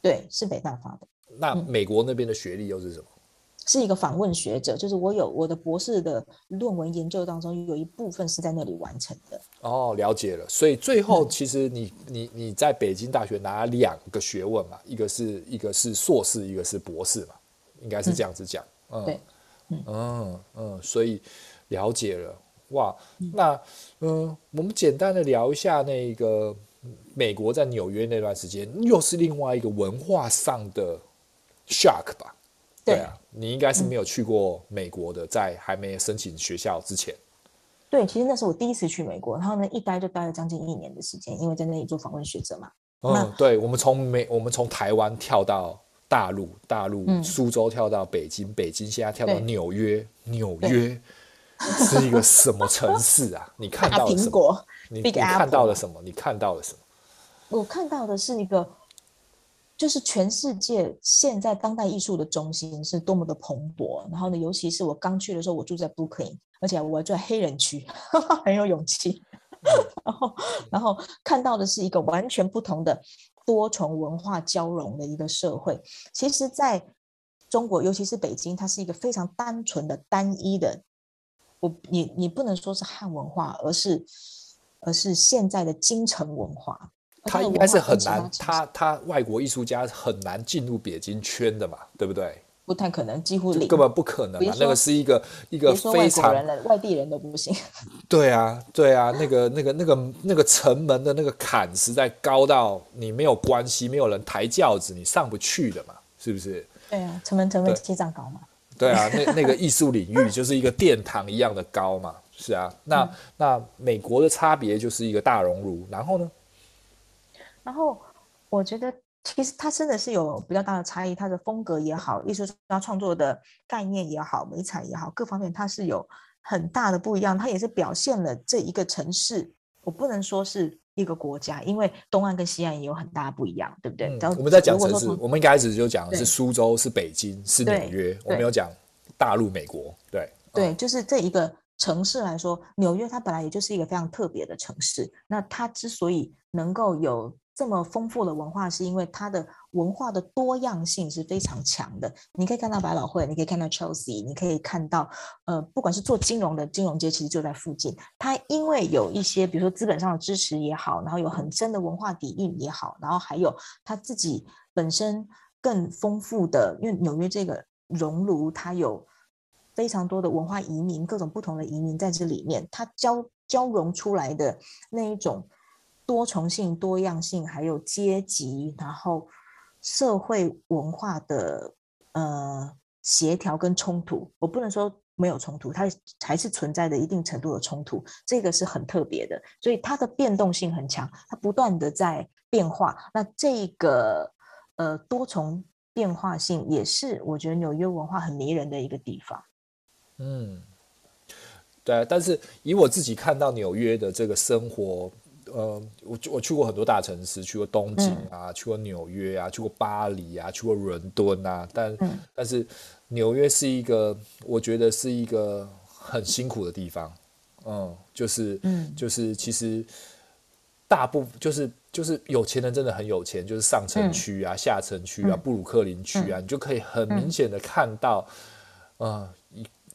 对，是北大发的。那美国那边的学历又是什么？嗯，是一个访问学者，就是我有我的博士的论文研究当中有一部分是在那里完成的。哦，了解了。所以最后其实你、嗯、你你在北京大学拿了两个学问嘛，一个是一个是硕士，一个是博士嘛，应该是这样子讲。嗯，对，嗯嗯嗯，所以了解了。哇，那嗯、呃，我们简单的聊一下那个美国在纽约那段时间，又是另外一个文化上的 shock 吧？对，对啊，你应该是没有去过美国的，嗯、在还没申请学校之前。对，其实那是我第一次去美国，然后呢，一待就待了将近一年的时间，因为在那里做访问学者嘛。嗯，对，我们从美，我们从台湾跳到大陆，大陆苏州跳到北京，北京现在跳到纽约，纽约。是一个什么城市啊？你看到了什么？苹果，你你看到了什么？你看到了什么？我看到的是一个，就是全世界现在当代艺术的中心是多么的蓬勃。然后呢，尤其是我刚去的时候，我住在 Brooklyn，而且我还住在黑人区，很有勇气。然后，然后看到的是一个完全不同的多重文化交融的一个社会。其实，在中国，尤其是北京，它是一个非常单纯的、单一的。我，你，你不能说是汉文化，而是，而是现在的京城文化。他应该是很难，他他外国艺术家很难进入北京圈的嘛，对不对？不太可能，几乎零，根本不可能。那个是一个一个非常外地人都不行。对啊，对啊，那个那个那个那个城门的那个坎实在高到你没有关系，没有人抬轿子，你上不去的嘛，是不是？对啊，城门城门七丈高嘛。对啊，那那个艺术领域 就是一个殿堂一样的高嘛，是啊。那、嗯、那美国的差别就是一个大熔炉，然后呢？然后我觉得。其实它真的是有比较大的差异，它的风格也好，艺术家创作的概念也好，美彩也好，各方面它是有很大的不一样。它也是表现了这一个城市，我不能说是一个国家，因为东岸跟西岸也有很大不一样，对不对？嗯、我们在讲城市，我们一开始就讲的是苏州、是北京、是纽约，我没有讲大陆、美国，对对，就是这一个城市来说，纽约它本来也就是一个非常特别的城市，那它之所以能够有。这么丰富的文化，是因为它的文化的多样性是非常强的。你可以看到百老汇，你可以看到 Chelsea，你可以看到，呃，不管是做金融的金融街，其实就在附近。它因为有一些，比如说资本上的支持也好，然后有很深的文化底蕴也好，然后还有它自己本身更丰富的，因为纽约这个熔炉，它有非常多的文化移民，各种不同的移民在这里面，它交交融出来的那一种。多重性、多样性，还有阶级，然后社会文化的呃协调跟冲突，我不能说没有冲突，它还是存在的一定程度的冲突，这个是很特别的，所以它的变动性很强，它不断的在变化。那这个呃多重变化性，也是我觉得纽约文化很迷人的一个地方。嗯，对，但是以我自己看到纽约的这个生活。呃，我我去过很多大城市，去过东京啊，嗯、去过纽约啊，去过巴黎啊，去过伦敦啊，但、嗯、但是纽约是一个，我觉得是一个很辛苦的地方，嗯，就是，嗯，就是其实大部分就是就是有钱人真的很有钱，就是上城区啊、嗯、下城区啊、嗯、布鲁克林区啊、嗯，你就可以很明显的看到，嗯。呃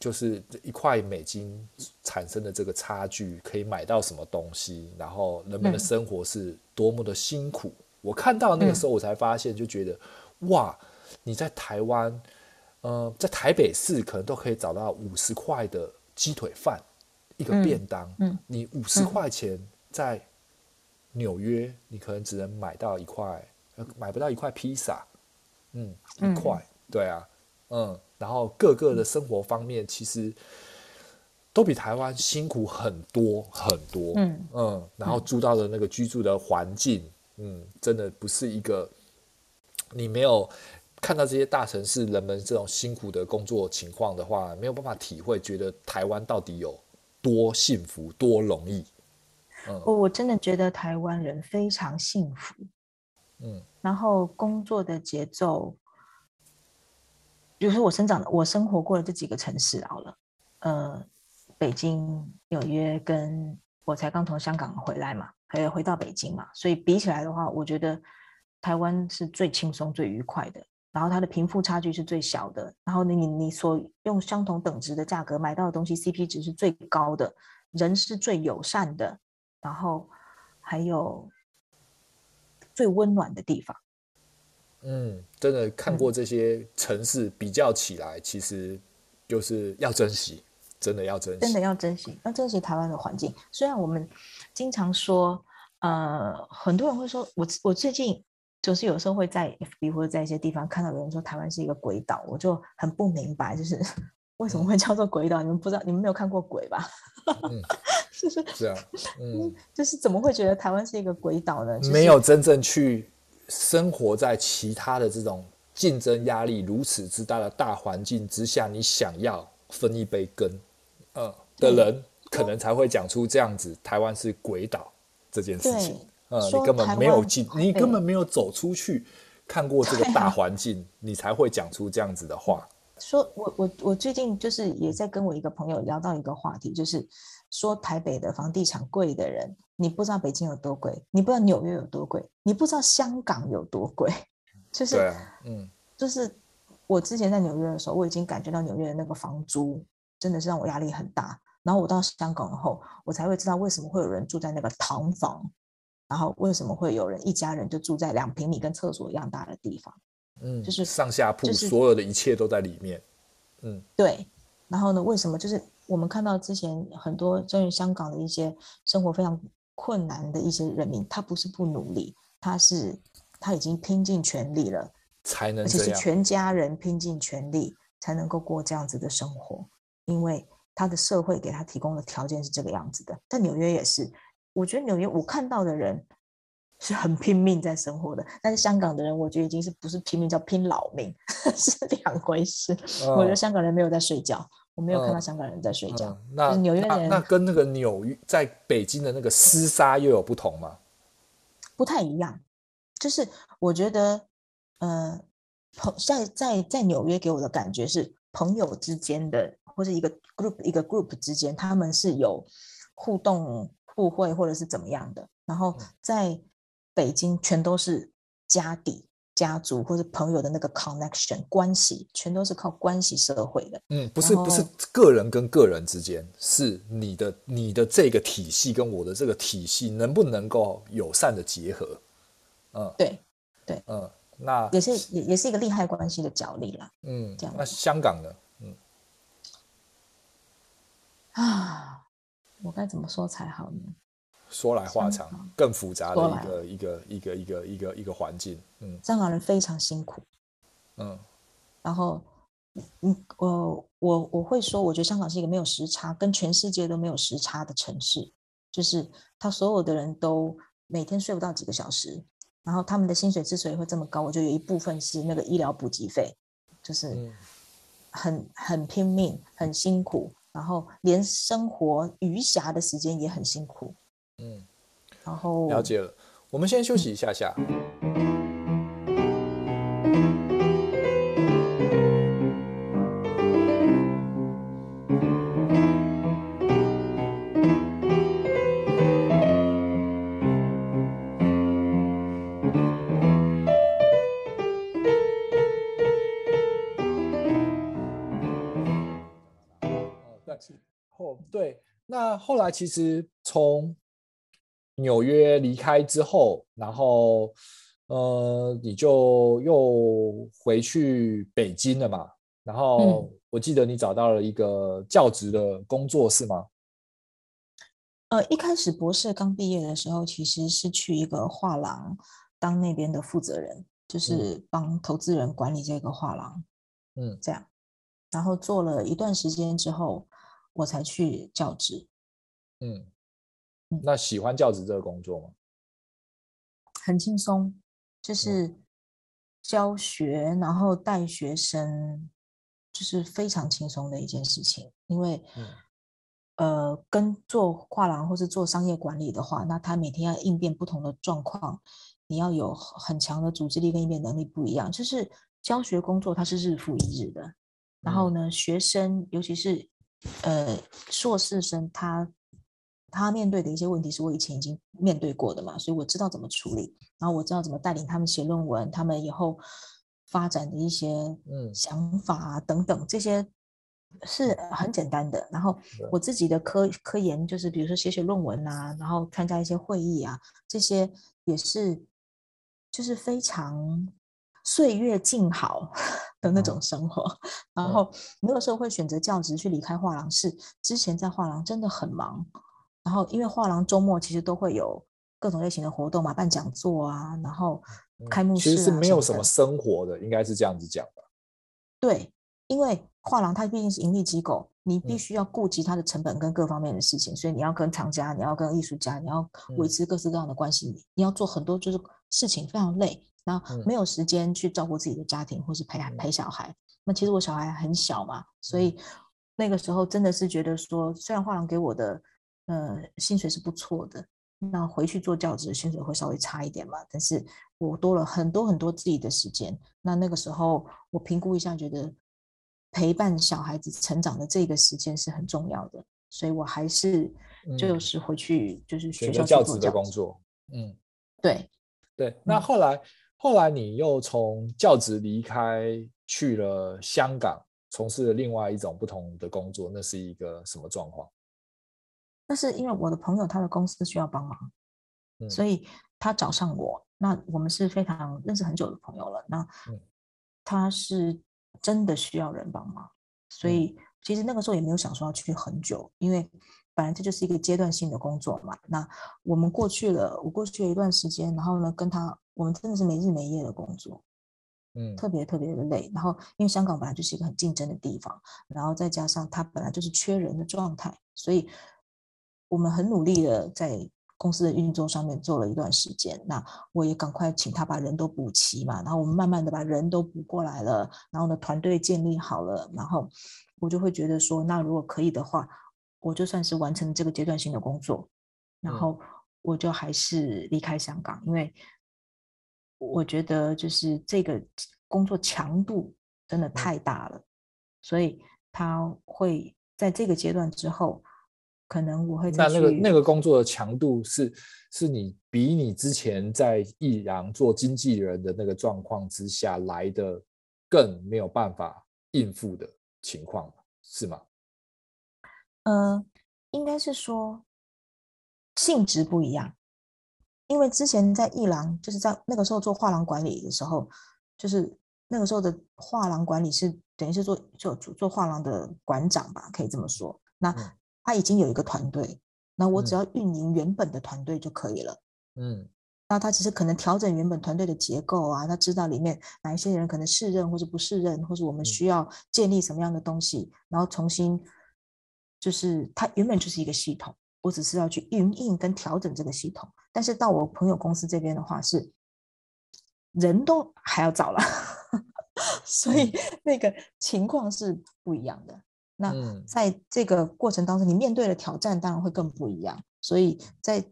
就是一块美金产生的这个差距，可以买到什么东西，然后人们的生活是多么的辛苦。嗯、我看到那个时候，我才发现，就觉得、嗯、哇，你在台湾，呃，在台北市可能都可以找到五十块的鸡腿饭一个便当。嗯，你五十块钱在纽约，你可能只能买到一块，买不到一块披萨。嗯，一块、嗯，对啊，嗯。然后各个的生活方面其实都比台湾辛苦很多很多，嗯嗯，然后住到的那个居住的环境，嗯，真的不是一个你没有看到这些大城市人们这种辛苦的工作情况的话，没有办法体会，觉得台湾到底有多幸福多容易。嗯，我我真的觉得台湾人非常幸福，嗯，然后工作的节奏。比如说我生长的，我生活过的这几个城市好了，呃，北京、纽约，跟我才刚从香港回来嘛，还有回到北京嘛，所以比起来的话，我觉得台湾是最轻松、最愉快的，然后它的贫富差距是最小的，然后你你所用相同等值的价格买到的东西 CP 值是最高的，人是最友善的，然后还有最温暖的地方。嗯，真的看过这些城市比较起来，嗯，其实就是要珍惜，真的要珍惜，真的要珍惜，要珍惜台湾的环境。虽然我们经常说，呃，很多人会说，我我最近就是有时候会在 FB 或者在一些地方看到有人说台湾是一个鬼岛，我就很不明白，就是为什么会叫做鬼岛？嗯，你们不知道，你们没有看过鬼吧？嗯，就是是啊，嗯，就是怎么会觉得台湾是一个鬼岛呢？就是，没有真正去。生活在其他的这种竞争压力如此之大的大环境之下，你想要分一杯羹，嗯，的人，可能才会讲出这样子，台湾是鬼岛这件事情。呃，你根本没有进，你根本没有走出去看过这个大环境，你才会讲出这样子的话。说我我我最近就是也在跟我一个朋友聊到一个话题，就是说台北的房地产贵的人，你不知道北京有多贵，你不知道纽约有多贵，你不知道香港有多贵，就是，啊，嗯，就是我之前在纽约的时候，我已经感觉到纽约的那个房租真的是让我压力很大。然后我到香港后，我才会知道为什么会有人住在那个唐房，然后为什么会有人一家人就住在两平米跟厕所一样大的地方。嗯，就是上下铺，所有的一切都在里面。嗯，对。然后呢，为什么就是我们看到之前很多关于香港的一些生活非常困难的一些人民，他不是不努力，他是他已经拼尽全力了，才能，而且是全家人拼尽全力才能够过这样子的生活，因为他的社会给他提供的条件是这个样子的。但纽约也是，我觉得纽约我看到的人。是很拼命在生活的，但是香港的人，我觉得已经是不是拼命，叫拼老命，是两回事。哦、我觉得香港人没有在睡觉，我没有看到香港人在睡觉。嗯、那纽约人那，那跟那个纽约在北京的那个厮杀又有不同吗？不太一样，就是我觉得，呃，朋在在在纽约给我的感觉是朋友之间的，或者一个 group 一个 group 之间，他们是有互动互惠或者是怎么样的，然后在。嗯北京全都是家底、家族或者朋友的那个 connection 关系，全都是靠关系社会的。嗯，不是不是个人跟个人之间，是你的你的这个体系跟我的这个体系能不能够友善的结合？嗯，对对，嗯，那也是也也是一个利害关系的角力啦。嗯，这样。那香港呢？嗯，啊，我该怎么说才好呢？说来话长，更复杂的一个一个一个一个一个一个环境。嗯，香港人非常辛苦。嗯，然后，嗯，我我我会说，我觉得香港是一个没有时差，跟全世界都没有时差的城市。就是他所有的人都每天睡不到几个小时，然后他们的薪水之所以会这么高，我觉得有一部分是那个医疗补给费，就是很很拼命，很辛苦，然后连生活余暇的时间也很辛苦。嗯，然后了解了，我们先休息一下下。哦，对，那后来其实从纽约离开之后，然后，呃，你就又回去北京了嘛？然后我记得你找到了一个教职的工作，是吗？呃，一开始博士刚毕业的时候，其实是去一个画廊当那边的负责人，就是帮投资人管理这个画廊。嗯，这样，然后做了一段时间之后，我才去教职。嗯。那喜欢教职这个工作吗？很轻松，就是教学，然后带学生，就是非常轻松的一件事情。因为，嗯、呃，跟做画廊或是做商业管理的话，那他每天要应变不同的状况，你要有很强的组织力跟应变能力不一样。就是教学工作它是日复一日的，然后呢，学生尤其是呃硕士生他。他面对的一些问题是我以前已经面对过的嘛，所以我知道怎么处理，然后我知道怎么带领他们写论文，他们以后发展的一些嗯想法啊等等，这些是很简单的。然后我自己的科科研就是比如说写写论文啊，然后参加一些会议啊，这些也是就是非常岁月静好 的那种生活。然后那个时候会选择教职去离开画廊，是之前在画廊真的很忙。然后，因为画廊周末其实都会有各种类型的活动嘛，办讲座啊，然后开幕式啊，其实是没有什么生活的，应该是这样子讲吧？对，因为画廊它毕竟是盈利机构，你必须要顾及它的成本跟各方面的事情，所以你要跟厂家，你要跟艺术家，你要维持各式各样的关系，你要做很多就是事情非常累，然后没有时间去照顾自己的家庭或是陪陪小孩。那其实我小孩很小嘛，所以。那个时候真的是觉得说，虽然画廊给我的呃薪水是不错的，那回去做教职薪水会稍微差一点嘛，但是我多了很多很多自己的时间。那那个时候我评估一下，觉得陪伴小孩子成长的这个时间是很重要的，所以我还是就是回去就是学校教职的工作。嗯，对对。那后来、嗯、后来你又从教职离开去了香港。从事了另外一种不同的工作，那是一个什么状况？那是因为我的朋友他的公司需要帮忙，嗯、所以他找上我。那我们是非常认识很久的朋友了。那他是真的需要人帮忙，所以其实那个时候也没有想说要去很久，因为本来这就是一个阶段性的工作嘛。那我们过去了，我过去了一段时间，然后呢，跟他我们真的是没日没夜的工作。嗯，特别特别的累，然后因为香港本来就是一个很竞争的地方，然后再加上它本来就是缺人的状态，所以我们很努力的在公司的运作上面做了一段时间。那我也赶快请他把人都补齐嘛，然后我们慢慢的把人都补过来了，然后呢，团队建立好了，然后我就会觉得说，那如果可以的话，我就算是完成这个阶段性的工作，然后我就还是离开香港，因为。我觉得就是这个工作强度真的太大了，所以他会在这个阶段之后，可能我会。那那个那个工作的强度是是你比你之前在艺廊做经纪人的那个状况之下来的更没有办法应付的情况，是吗？嗯、呃，应该是说性质不一样。因为之前在艺廊，就是在那个时候做画廊管理的时候，就是那个时候的画廊管理是等于是做做做画廊的馆长吧，可以这么说。那他已经有一个团队，那我只要运营原本的团队就可以了。嗯，那他只是可能调整原本团队的结构啊，他知道里面哪一些人可能适任或者不适任，或者我们需要建立什么样的东西，然后重新就是他原本就是一个系统。我只是要去运营跟调整这个系统，但是到我朋友公司这边的话，是人都还要找了，所以那个情况是不一样的。那在这个过程当中，你面对的挑战当然会更不一样。所以在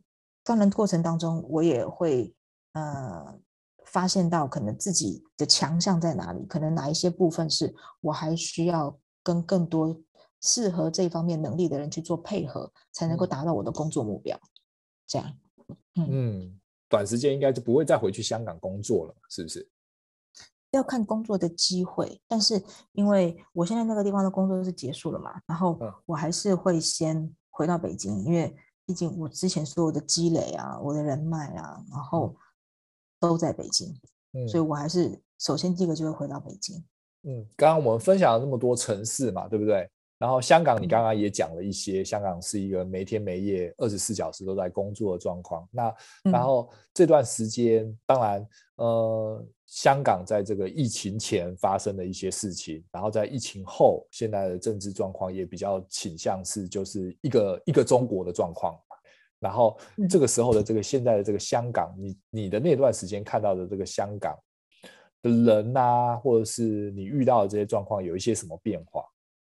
当然过程当中，我也会呃发现到可能自己的强项在哪里，可能哪一些部分是我还需要跟更多。适合这方面能力的人去做配合，才能够达到我的工作目标。这样，嗯，嗯，短时间应该就不会再回去香港工作了，是不是？要看工作的机会，但是因为我现在那个地方的工作是结束了嘛，然后我还是会先回到北京，因为毕竟我之前所有的积累啊，我的人脉啊，然后都在北京，嗯，所以我还是首先第一个就会回到北京。嗯，刚刚我们分享了那么多城市嘛，对不对？然后香港，你刚刚也讲了一些，香港是一个没天没夜、二十四小时都在工作的状况。那然后这段时间，当然，呃，香港在这个疫情前发生的一些事情，然后在疫情后，现在的政治状况也比较倾向是就是一个一个中国的状况。然后这个时候的这个现在的这个香港，你你的那段时间看到的这个香港的人啊，或者是你遇到的这些状况，有一些什么变化？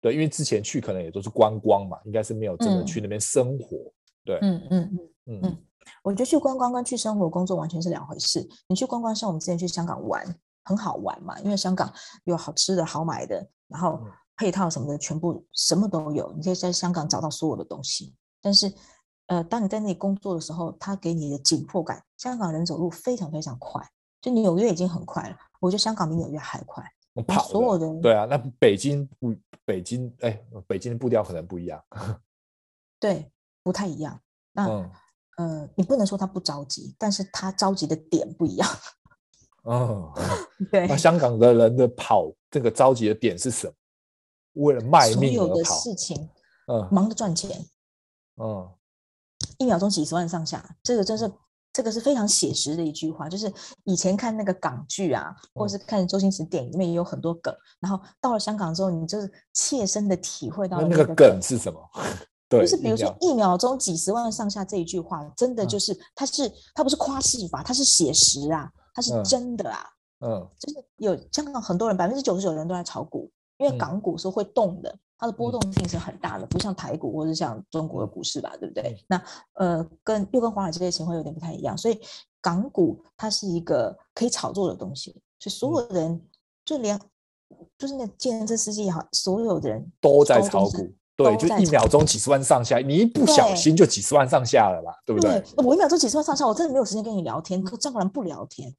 对，因为之前去可能也都是观光嘛，应该是没有真的去那边生活。嗯、对，嗯嗯嗯嗯嗯，我觉得去观光跟去生活工作完全是两回事。你去观光，像我们之前去香港玩，很好玩嘛，因为香港有好吃的好买的，然后配套什么的全部什么都有，你可以在香港找到所有的东西。但是，呃，当你在那里工作的时候，他给你的紧迫感，香港人走路非常非常快，就纽约已经很快了，我觉得香港比纽约还快。跑所有的对啊，那北京不北京哎，北京的步调可能不一样，对，不太一样。那嗯、呃，你不能说他不着急，但是他着急的点不一样。哦，对。那香港的人的跑这个着急的点是什么？为了卖命。所有的事情，嗯，忙着赚钱，嗯，一秒钟几十万上下，这个真是。这个是非常写实的一句话，就是以前看那个港剧啊，或者是看周星驰电影里面也有很多梗，然后到了香港之后，你就是切身的体会到那个，那个梗是什么？对，就是比如说一秒钟几十万上下这一句话，真的就是它是它不是夸饰法，它是写实啊，它是真的啊，嗯，就是有香港很多人百分之九十九的人都在炒股，因为港股是会动的，它的波动性是很大的，不像台股或者像中国的股市吧，对不对？那呃，跟又跟华尔街的情况有点不太一样，所以港股它是一个可以炒作的东西，所以所有人就连就是那计程车司机也好，所有的人都在炒股。对，就一秒钟几十万上下，你一不小心就几十万上下了啦，对，对不对？对，我一秒钟几十万上下，我真的没有时间跟你聊天，可这样人不聊天，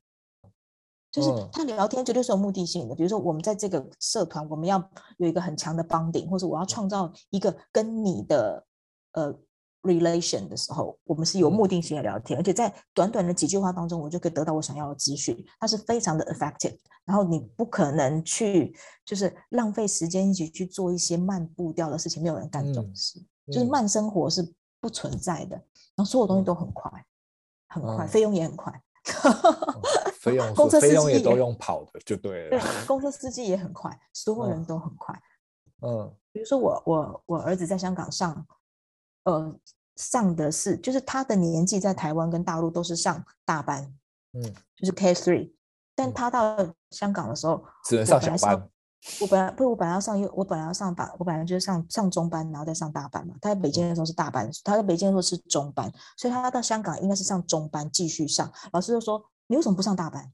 就是他聊天绝对是有目的性的。比如说，我们在这个社团，我们要有一个很强的 bonding，或者我要创造一个跟你的呃。Relation 的时候，我们是有目的性的聊天，嗯、而且在短短的几句话当中，我就可以得到我想要的资讯，它是非常的 effective。然后你不可能去就是浪费时间一起去做一些慢步调的事情，没有人干这种事，嗯、就是慢生活是不存在的。然后所有东西都很快，很快，费、嗯、用也很快。费、嗯、用，公车司机也都用跑的，就对了。对，公车司机也很快，所有人都很快。嗯，比如说我我我儿子在香港上。呃，上的是就是他的年纪在台湾跟大陆都是上大班，嗯，就是 K three，但他到香港的时候、嗯、只能上小班。我本来不，我本来要上幼，我本来要上大，我本来就是上上中班，然后再上大班嘛。他在北京的时候是大班，他在北京的时候是中班，所以他到香港应该是上中班继续上。老师就说：“你为什么不上大班？”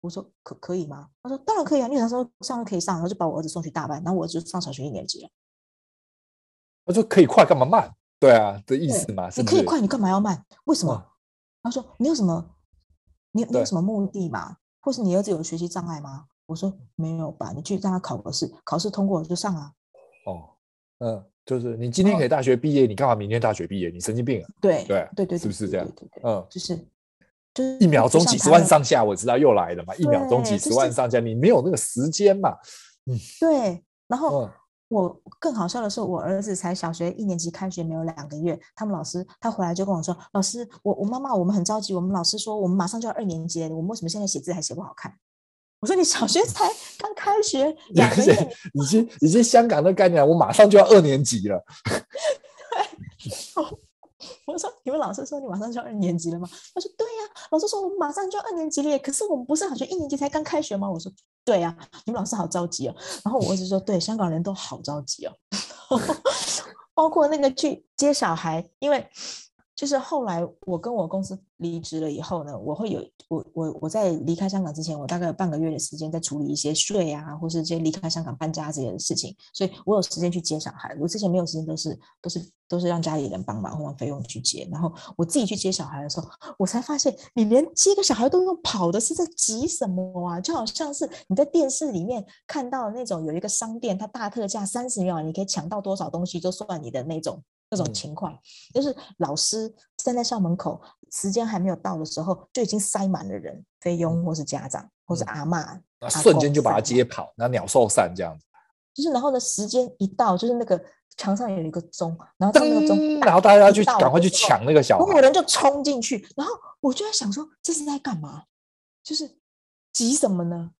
我说：“可可以吗？”他说：“当然可以啊，因为他说上就可以上，然后就把我儿子送去大班，然后我儿子就上小学一年级了。”他说：“可以快，干嘛慢？”对啊，的意思嘛，是你可以快，你干嘛要慢？为什么？嗯、他说：“你有什么？你你有什么目的嘛？或是你儿子有学习障碍吗？”我说：“没有吧，你去让他考个试，考试通过了就上啊。”哦，嗯，就是你今天可以大学毕业，哦、你干嘛明天大学毕业？你神经病啊！对对对对，是不是这样？对对对，嗯，就是就是一秒钟几十万上下，我知道又来了嘛，一秒钟几十万上下，就是、你没有那个时间嘛？嗯，对，然后。嗯我更好笑的是，我儿子才小学一年级开学没有两个月，他们老师他回来就跟我说：“老师，我我妈妈我们很着急，我们老师说我们马上就要二年级了，我们为什么现在写字还写不好看？”我说：“你小学才 刚开学两个月，已经已经香港的概念，我马上就要二年级了。” 对。我说：“你们老师说你马上就要二年级了吗？”他说：“对呀，老师说我们马上就要二年级了，可是我们不是好像一年级才刚开学吗？”我说：“对呀，你们老师好着急哦。”然后我儿子说：“对，香港人都好着急哦，包括那个去接小孩，因为。”就是后来我跟我公司离职了以后呢，我会有我我我在离开香港之前，我大概有半个月的时间在处理一些税啊，或是这些离开香港搬家这些事情，所以我有时间去接小孩。我之前没有时间，都是都是都是让家里人帮忙或让费用去接。然后我自己去接小孩的时候，我才发现，你连接个小孩都用跑的，是在急什么啊？就好像是你在电视里面看到那种有一个商店，它大特价三十秒，你可以抢到多少东西，就算你的那种。这种情况，就是老师站在校门口，时间还没有到的时候，就已经塞满了人，菲佣或是家长，或是阿嬷，瞬间就把他接跑，那鸟兽散这样子。就是然后呢，时间一到，就是那个墙上有一个钟，然后那个钟，然后大家要去赶快去抢那个小孩，所有人就冲进去，然后我就在想说，这是在干嘛？就是急什么呢？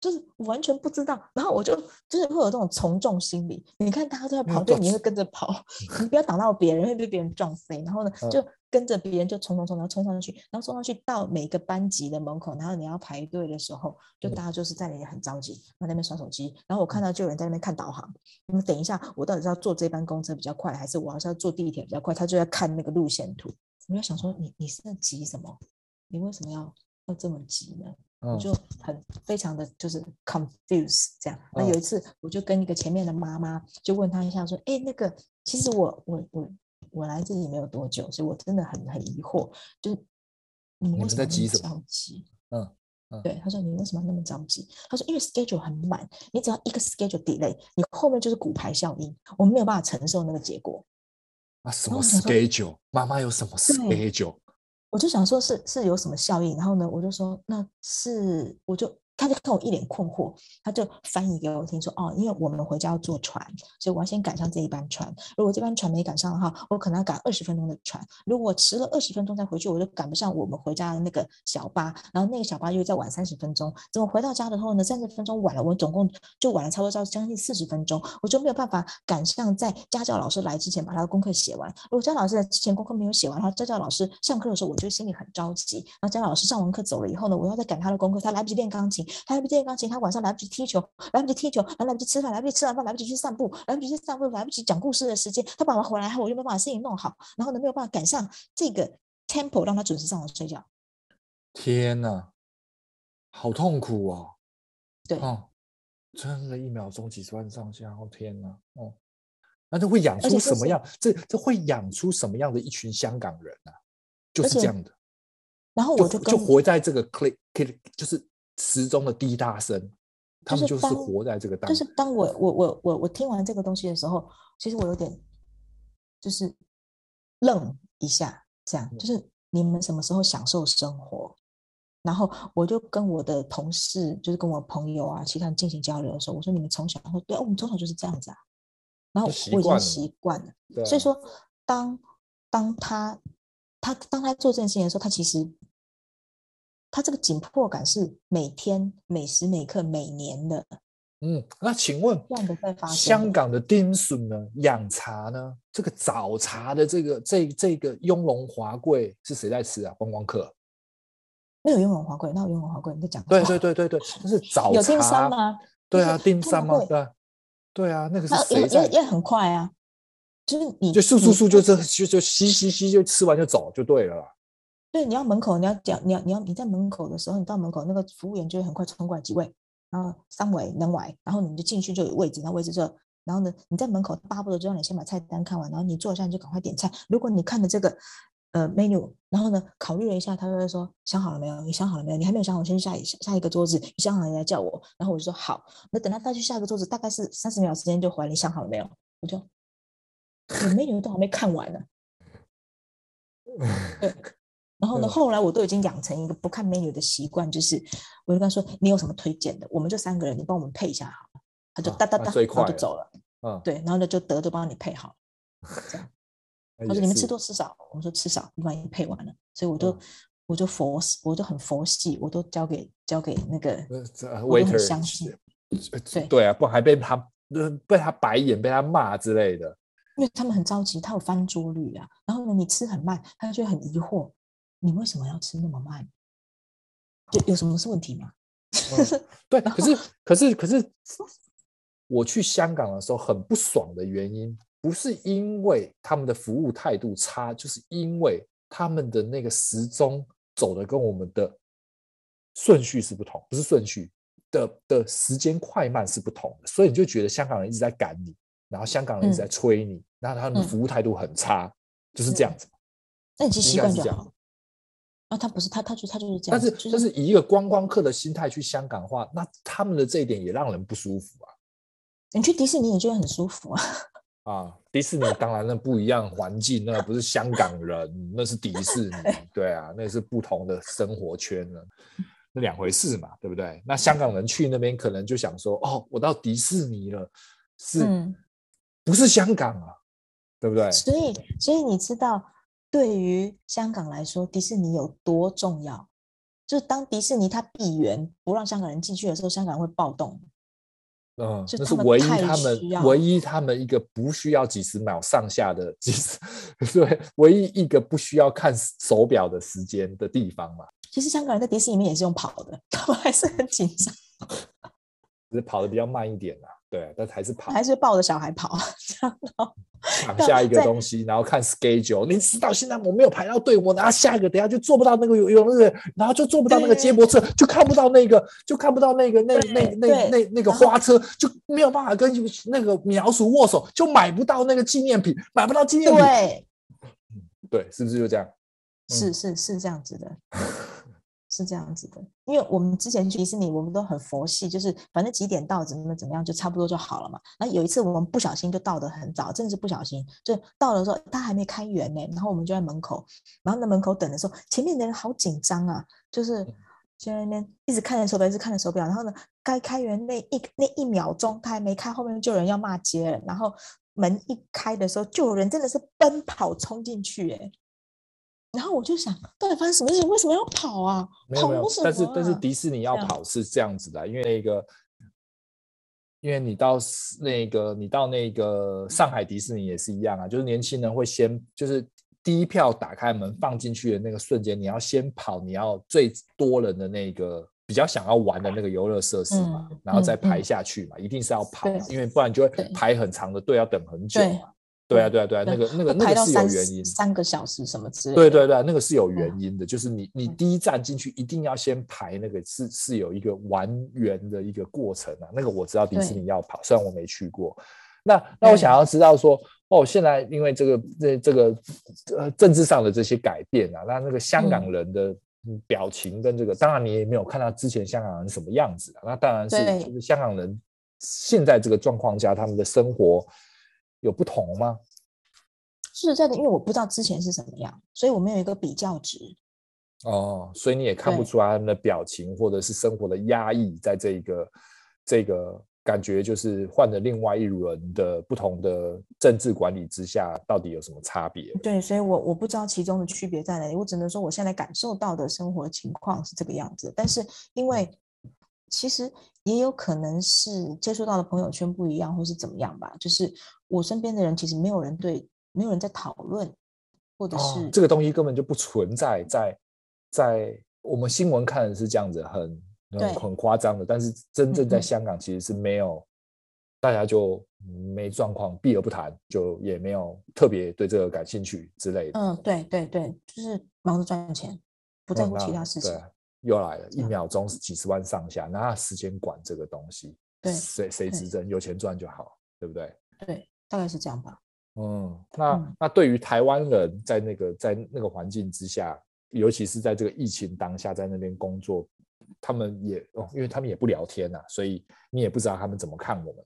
就是完全不知道，然后我就就是会有这种从众心理。你看大家都在跑队，你会跟着跑，你不要挡到别人，会被别人撞飞。然后呢，就跟着别人就冲冲冲，然后冲上去，然后冲上去到每个班级的门口，然后你要排队的时候，就大家就是在那里很着急，然后在那边刷手机。然后我看到就有人在那边看导航，你们等一下，我到底是要坐这班公车比较快，还是我要是要坐地铁比较快？他就在看那个路线图。我就想说，你你是在急什么？你为什么要要这么急呢？我就很非常的就是 confuse 这样。那有一次，我就跟一个前面的妈妈就问她一下，说：“哎，那个其实我我我我来这里没有多久，所以我真的很很疑惑，就是你们为什么那么着急？嗯嗯，对，他说你为什么那么着急？他说因为 schedule 很满，你只要一个 schedule delay，你后面就是骨牌效应，我们没有办法承受那个结果。啊，什么 schedule？妈妈有什么 schedule？我就想说是是有什么效应，然后呢，我就说那是我就。他就看我一脸困惑，他就翻译给我听说：“哦，因为我们回家要坐船，所以我要先赶上这一班船。如果这班船没赶上的话，我可能要赶二十分钟的船。如果迟了二十分钟再回去，我就赶不上我们回家的那个小巴。然后那个小巴又再晚三十分钟。等我回到家的时候呢，三十分钟晚了，我总共就晚了差不多到将近四十分钟，我就没有办法赶上在家教老师来之前把他的功课写完。如果家教老师来之前功课没有写完，然后家教老师上课的时候，我就心里很着急。然后家教老师上完课走了以后呢，我要再赶他的功课，他来不及练钢琴。他来不及练钢琴，他晚上来不及踢球，来不及踢球，来不及吃饭，来不及吃完饭，来不及去散步，来不及去散步，来不及讲故事的时间。他爸爸回来后，我又没办法事情弄好，然后呢，没有办法赶上这个 tempo，让他准时上床睡觉。天哪，好痛苦哦！对，哦，真的，一秒钟几十万上下，哦天哪，哦，那他会养出什么样？这这会养出什么样的一群香港人啊？就是这样的。然后我就就，就活在这个 click click，就是时钟的滴答声，他们就是活在这个当。就是当我我我我我听完这个东西的时候，其实我有点就是愣一下，这样就是你们什么时候享受生活？然后我就跟我的同事，就是跟我朋友啊，其他人进行交流的时候，我说：“你们从小会对啊，我们从小就是这样子啊。”然后我已经习惯了。了所以说，当当他他当他做这件事情的时候，他其实他这个紧迫感是每天每时每刻每年的。嗯，那请问，香港的丁笋呢？养茶呢？这个早茶的这个这这个雍容华贵是谁在吃啊？观光客。没有雍容华贵，那有雍容华贵，你在讲？对对对对对，那是早茶。有丁山吗？对啊，丁山吗？对啊，对啊，那个是谁在？也也很快啊，就是你就速速速，就是就就吸吸吸，就吃完就走就对了啦。对，你要门口，你要讲，你要你要你在门口的时候，你到门口那个服务员就会很快冲过来几位，然后三位能位，然后你就进去就有位置，然后位置就，然后呢，你在门口巴不得就让你先把菜单看完，然后你坐下你就赶快点菜。如果你看的这个。呃，menu，然后呢，考虑了一下，他就会说，想好了没有？你想好了没有？你还没有想好，先去下一下一个桌子。你想好了，你来叫我。然后我就说好。那等他再去下一个桌子，大概是三十秒时间就回来。你想好了没有？我就，我 menu 都还没看完呢。对。然后呢，后来我都已经养成一个不看 menu 的习惯，就是我就跟他说，你有什么推荐的？我们就三个人，你帮我们配一下好了。他就哒哒哒，然后就走了。嗯，对。然后呢，就得就帮你配好，这样。他说：“你们吃多吃少？”我说：“吃少，你把你配完了。”所以我就、嗯、我就佛，我就很佛系，我都交给交给那个 waiter，相信。对对啊，不还被他被他白眼，被他骂之类的。因为他们很着急，他有翻桌率啊。然后呢，你吃很慢，他就很疑惑，你为什么要吃那么慢？有有什么是问题吗？嗯、对，可是可是可是，我去香港的时候很不爽的原因。不是因为他们的服务态度差，就是因为他们的那个时钟走的跟我们的顺序是不同，不是顺序的的时间快慢是不同的，所以你就觉得香港人一直在赶你，然后香港人一直在催你，然后他们的服务态度很差，嗯、就是这样子。那你其实习惯就好。啊，他不是他，他就他就是这样。但是，但是以一个观光客的心态去香港的话，那他们的这一点也让人不舒服啊。你去迪士尼，你觉得很舒服啊？啊，迪士尼当然那不一样环境，那不是香港人，那是迪士尼，对啊，那是不同的生活圈了，那两回事嘛，对不对？那香港人去那边可能就想说，哦，我到迪士尼了，是，不是香港啊？对不对？所以，所以你知道，对于香港来说，迪士尼有多重要？就是当迪士尼它闭园不让香港人进去的时候，香港人会暴动。嗯，那是唯一他们唯一他们一个不需要几十秒上下的几十，对，唯一一个不需要看手表的时间的地方嘛。其实香港人在迪士尼里面也是用跑的，他们还是很紧张，只是跑的比较慢一点啊。对，但还是跑，还是抱着小孩跑，这样抢 下一个东西，然后看 schedule。你知道现在我没有排到队，我拿下一个，等下就做不到那个游泳那个，然后就做不到那个接驳车，就看不到那个，就看不到那个那那那那那个花车，就没有办法跟那个米老鼠握手，就买不到那个纪念品，买不到纪念品。对，对，是不是就这样？是是是这样子的。是这样子的，因为我们之前去迪士尼，我们都很佛系，就是反正几点到，怎么怎么样，就差不多就好了嘛。那有一次我们不小心就到得很早，真的是不小心，就到的时候他还没开园呢，然后我们就在门口，然后在门口等的时候，前面的人好紧张啊，就是在那边一直看着手表，一直看着手表，然后呢，该开园那一那一秒钟他还没开，后面就有人要骂街了，然后门一开的时候，就有人真的是奔跑冲进去，哎。然后我就想，到底发生什么事情？为什么要跑啊？没有没有，跑？但是但是迪士尼要跑是这样子的，因为那个，因为你到那个你到那个上海迪士尼也是一样啊，就是年轻人会先就是第一票打开门放进去的那个瞬间，你要先跑，你要最多人的那个比较想要玩的那个游乐设施嘛，嗯、然后再排下去嘛，嗯、一定是要排，嗯、因为不然就会排很长的队，要等很久嘛。对啊，对啊，对啊，那个那个那个是有原因，三个小时什么之类的。对对对，那个是有原因的，就是你你第一站进去一定要先排那个是是有一个完圆的一个过程啊。那个我知道迪士尼要跑，虽然我没去过。那那我想要知道说，哦，现在因为这个这这个呃政治上的这些改变啊，那那个香港人的表情跟这个，当然你也没有看到之前香港人什么样子啊。那当然是就是香港人现在这个状况下，他们的生活。有不同吗？是在的，因为我不知道之前是什么样，所以我没有一个比较值。哦，所以你也看不出来他们的表情或者是生活的压抑，在这个这个感觉就是换了另外一轮的不同的政治管理之下，到底有什么差别？对，所以我我不知道其中的区别在哪里，我只能说我现在感受到的生活情况是这个样子。但是因为其实也有可能是接触到的朋友圈不一样，或是怎么样吧，就是。我身边的人其实没有人对，没有人在讨论，或者是、哦、这个东西根本就不存在在在我们新闻看的是这样子很很很夸张的，但是真正在香港其实是没有，嗯、大家就没状况，避而不谈，就也没有特别对这个感兴趣之类的。嗯，对对对，就是忙着赚钱，不在乎其他事情。对，又来了，一秒钟是几十万上下，哪有时间管这个东西？对，谁谁执政有钱赚就好，对不对？对。大概是这样吧。嗯，那、嗯、那对于台湾人在那个在那个环境之下，尤其是在这个疫情当下，在那边工作，他们也哦，因为他们也不聊天呐、啊，所以你也不知道他们怎么看我们。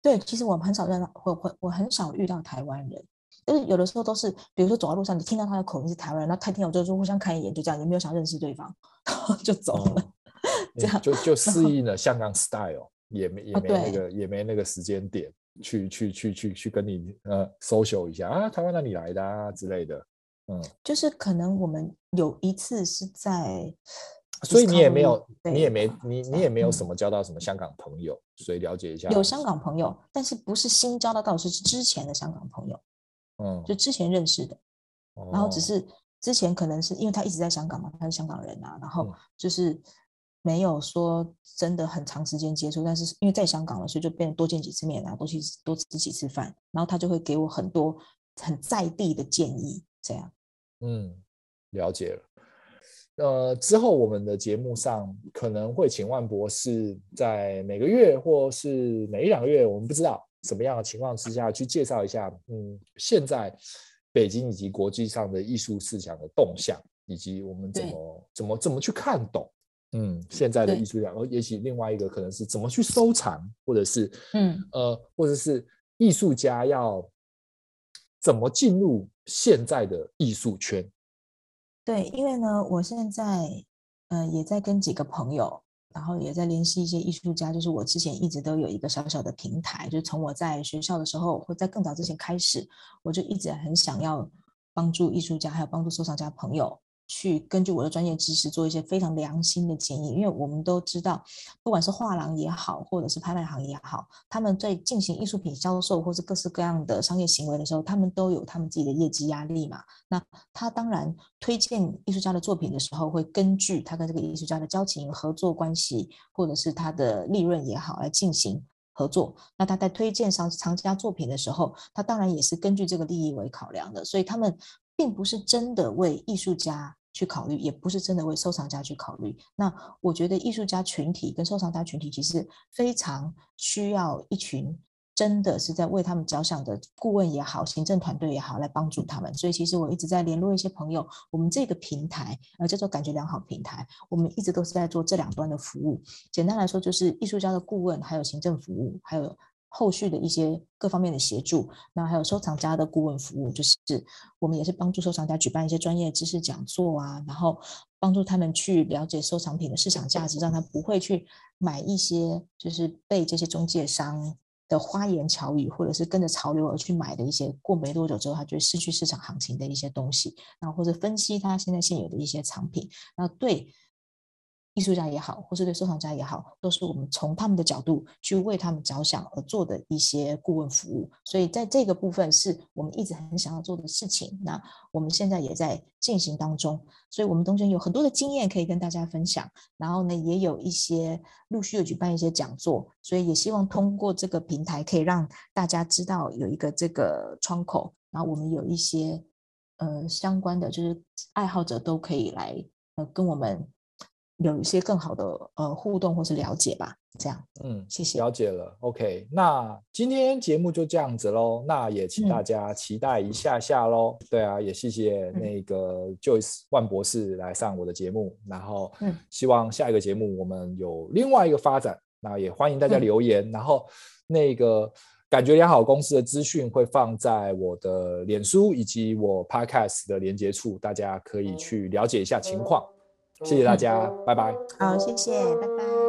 对，其实我很少认到，我我我很少遇到台湾人，就是有的时候都是，比如说走在路上，你听到他的口音是台湾人，那太听到就是互相看一眼，就这样，也没有想认识对方，然 后就走了，嗯、这样就就适应了香港 style，也没也没那个、哦、也没那个时间点。去去去去去跟你呃 social 一下啊，台湾哪里来的啊之类的，嗯，就是可能我们有一次是在，所以你也没有，你也没你你也没有什么交到什么香港朋友，嗯、所以了解一下。有香港朋友，但是不是新交到，倒是之前的香港朋友，嗯，就之前认识的，哦、然后只是之前可能是因为他一直在香港嘛，他是香港人啊，然后就是。嗯没有说真的很长时间接触，但是因为在香港了，所以就变多见几次面啊，多去多吃几次饭，然后他就会给我很多很在地的建议，这样。嗯，了解了。呃，之后我们的节目上可能会请万博士在每个月或是每一两个月，我们不知道什么样的情况之下去介绍一下，嗯，现在北京以及国际上的艺术市场的动向，以及我们怎么怎么怎么去看懂。嗯，现在的艺术家，而也许另外一个可能是怎么去收藏，或者是嗯呃，或者是艺术家要怎么进入现在的艺术圈？对，因为呢，我现在呃也在跟几个朋友，然后也在联系一些艺术家。就是我之前一直都有一个小小的平台，就从我在学校的时候，或在更早之前开始，我就一直很想要帮助艺术家，还有帮助收藏家朋友。去根据我的专业知识做一些非常良心的建议，因为我们都知道，不管是画廊也好，或者是拍卖行也好，他们在进行艺术品销售或是各式各样的商业行为的时候，他们都有他们自己的业绩压力嘛。那他当然推荐艺术家的作品的时候，会根据他跟这个艺术家的交情、合作关系，或者是他的利润也好来进行合作。那他在推荐上藏家作品的时候，他当然也是根据这个利益为考量的，所以他们。并不是真的为艺术家去考虑，也不是真的为收藏家去考虑。那我觉得艺术家群体跟收藏家群体其实非常需要一群真的是在为他们着想的顾问也好，行政团队也好来帮助他们。所以其实我一直在联络一些朋友，我们这个平台呃叫做感觉良好平台，我们一直都是在做这两端的服务。简单来说，就是艺术家的顾问，还有行政服务，还有。后续的一些各方面的协助，那还有收藏家的顾问服务，就是我们也是帮助收藏家举办一些专业知识讲座啊，然后帮助他们去了解收藏品的市场价值，让他不会去买一些就是被这些中介商的花言巧语，或者是跟着潮流而去买的一些过没多久之后他就失去市场行情的一些东西，然后或者分析他现在现有的一些藏品，那对。艺术家也好，或是对收藏家也好，都是我们从他们的角度去为他们着想而做的一些顾问服务。所以在这个部分是我们一直很想要做的事情。那我们现在也在进行当中，所以我们中间有很多的经验可以跟大家分享。然后呢，也有一些陆续有举办一些讲座，所以也希望通过这个平台可以让大家知道有一个这个窗口。然后我们有一些呃相关的，就是爱好者都可以来呃跟我们。有一些更好的呃互动或是了解吧，这样，嗯，谢谢。了解了，OK，那今天节目就这样子喽，那也请大家期待一下下喽。嗯、对啊，也谢谢那个 Joyce 万博士来上我的节目，然后，嗯，希望下一个节目我们有另外一个发展，那也欢迎大家留言，嗯、然后那个感觉良好公司的资讯会放在我的脸书以及我 Podcast 的连接处，大家可以去了解一下情况。谢谢大家，拜拜。好，谢谢，拜拜。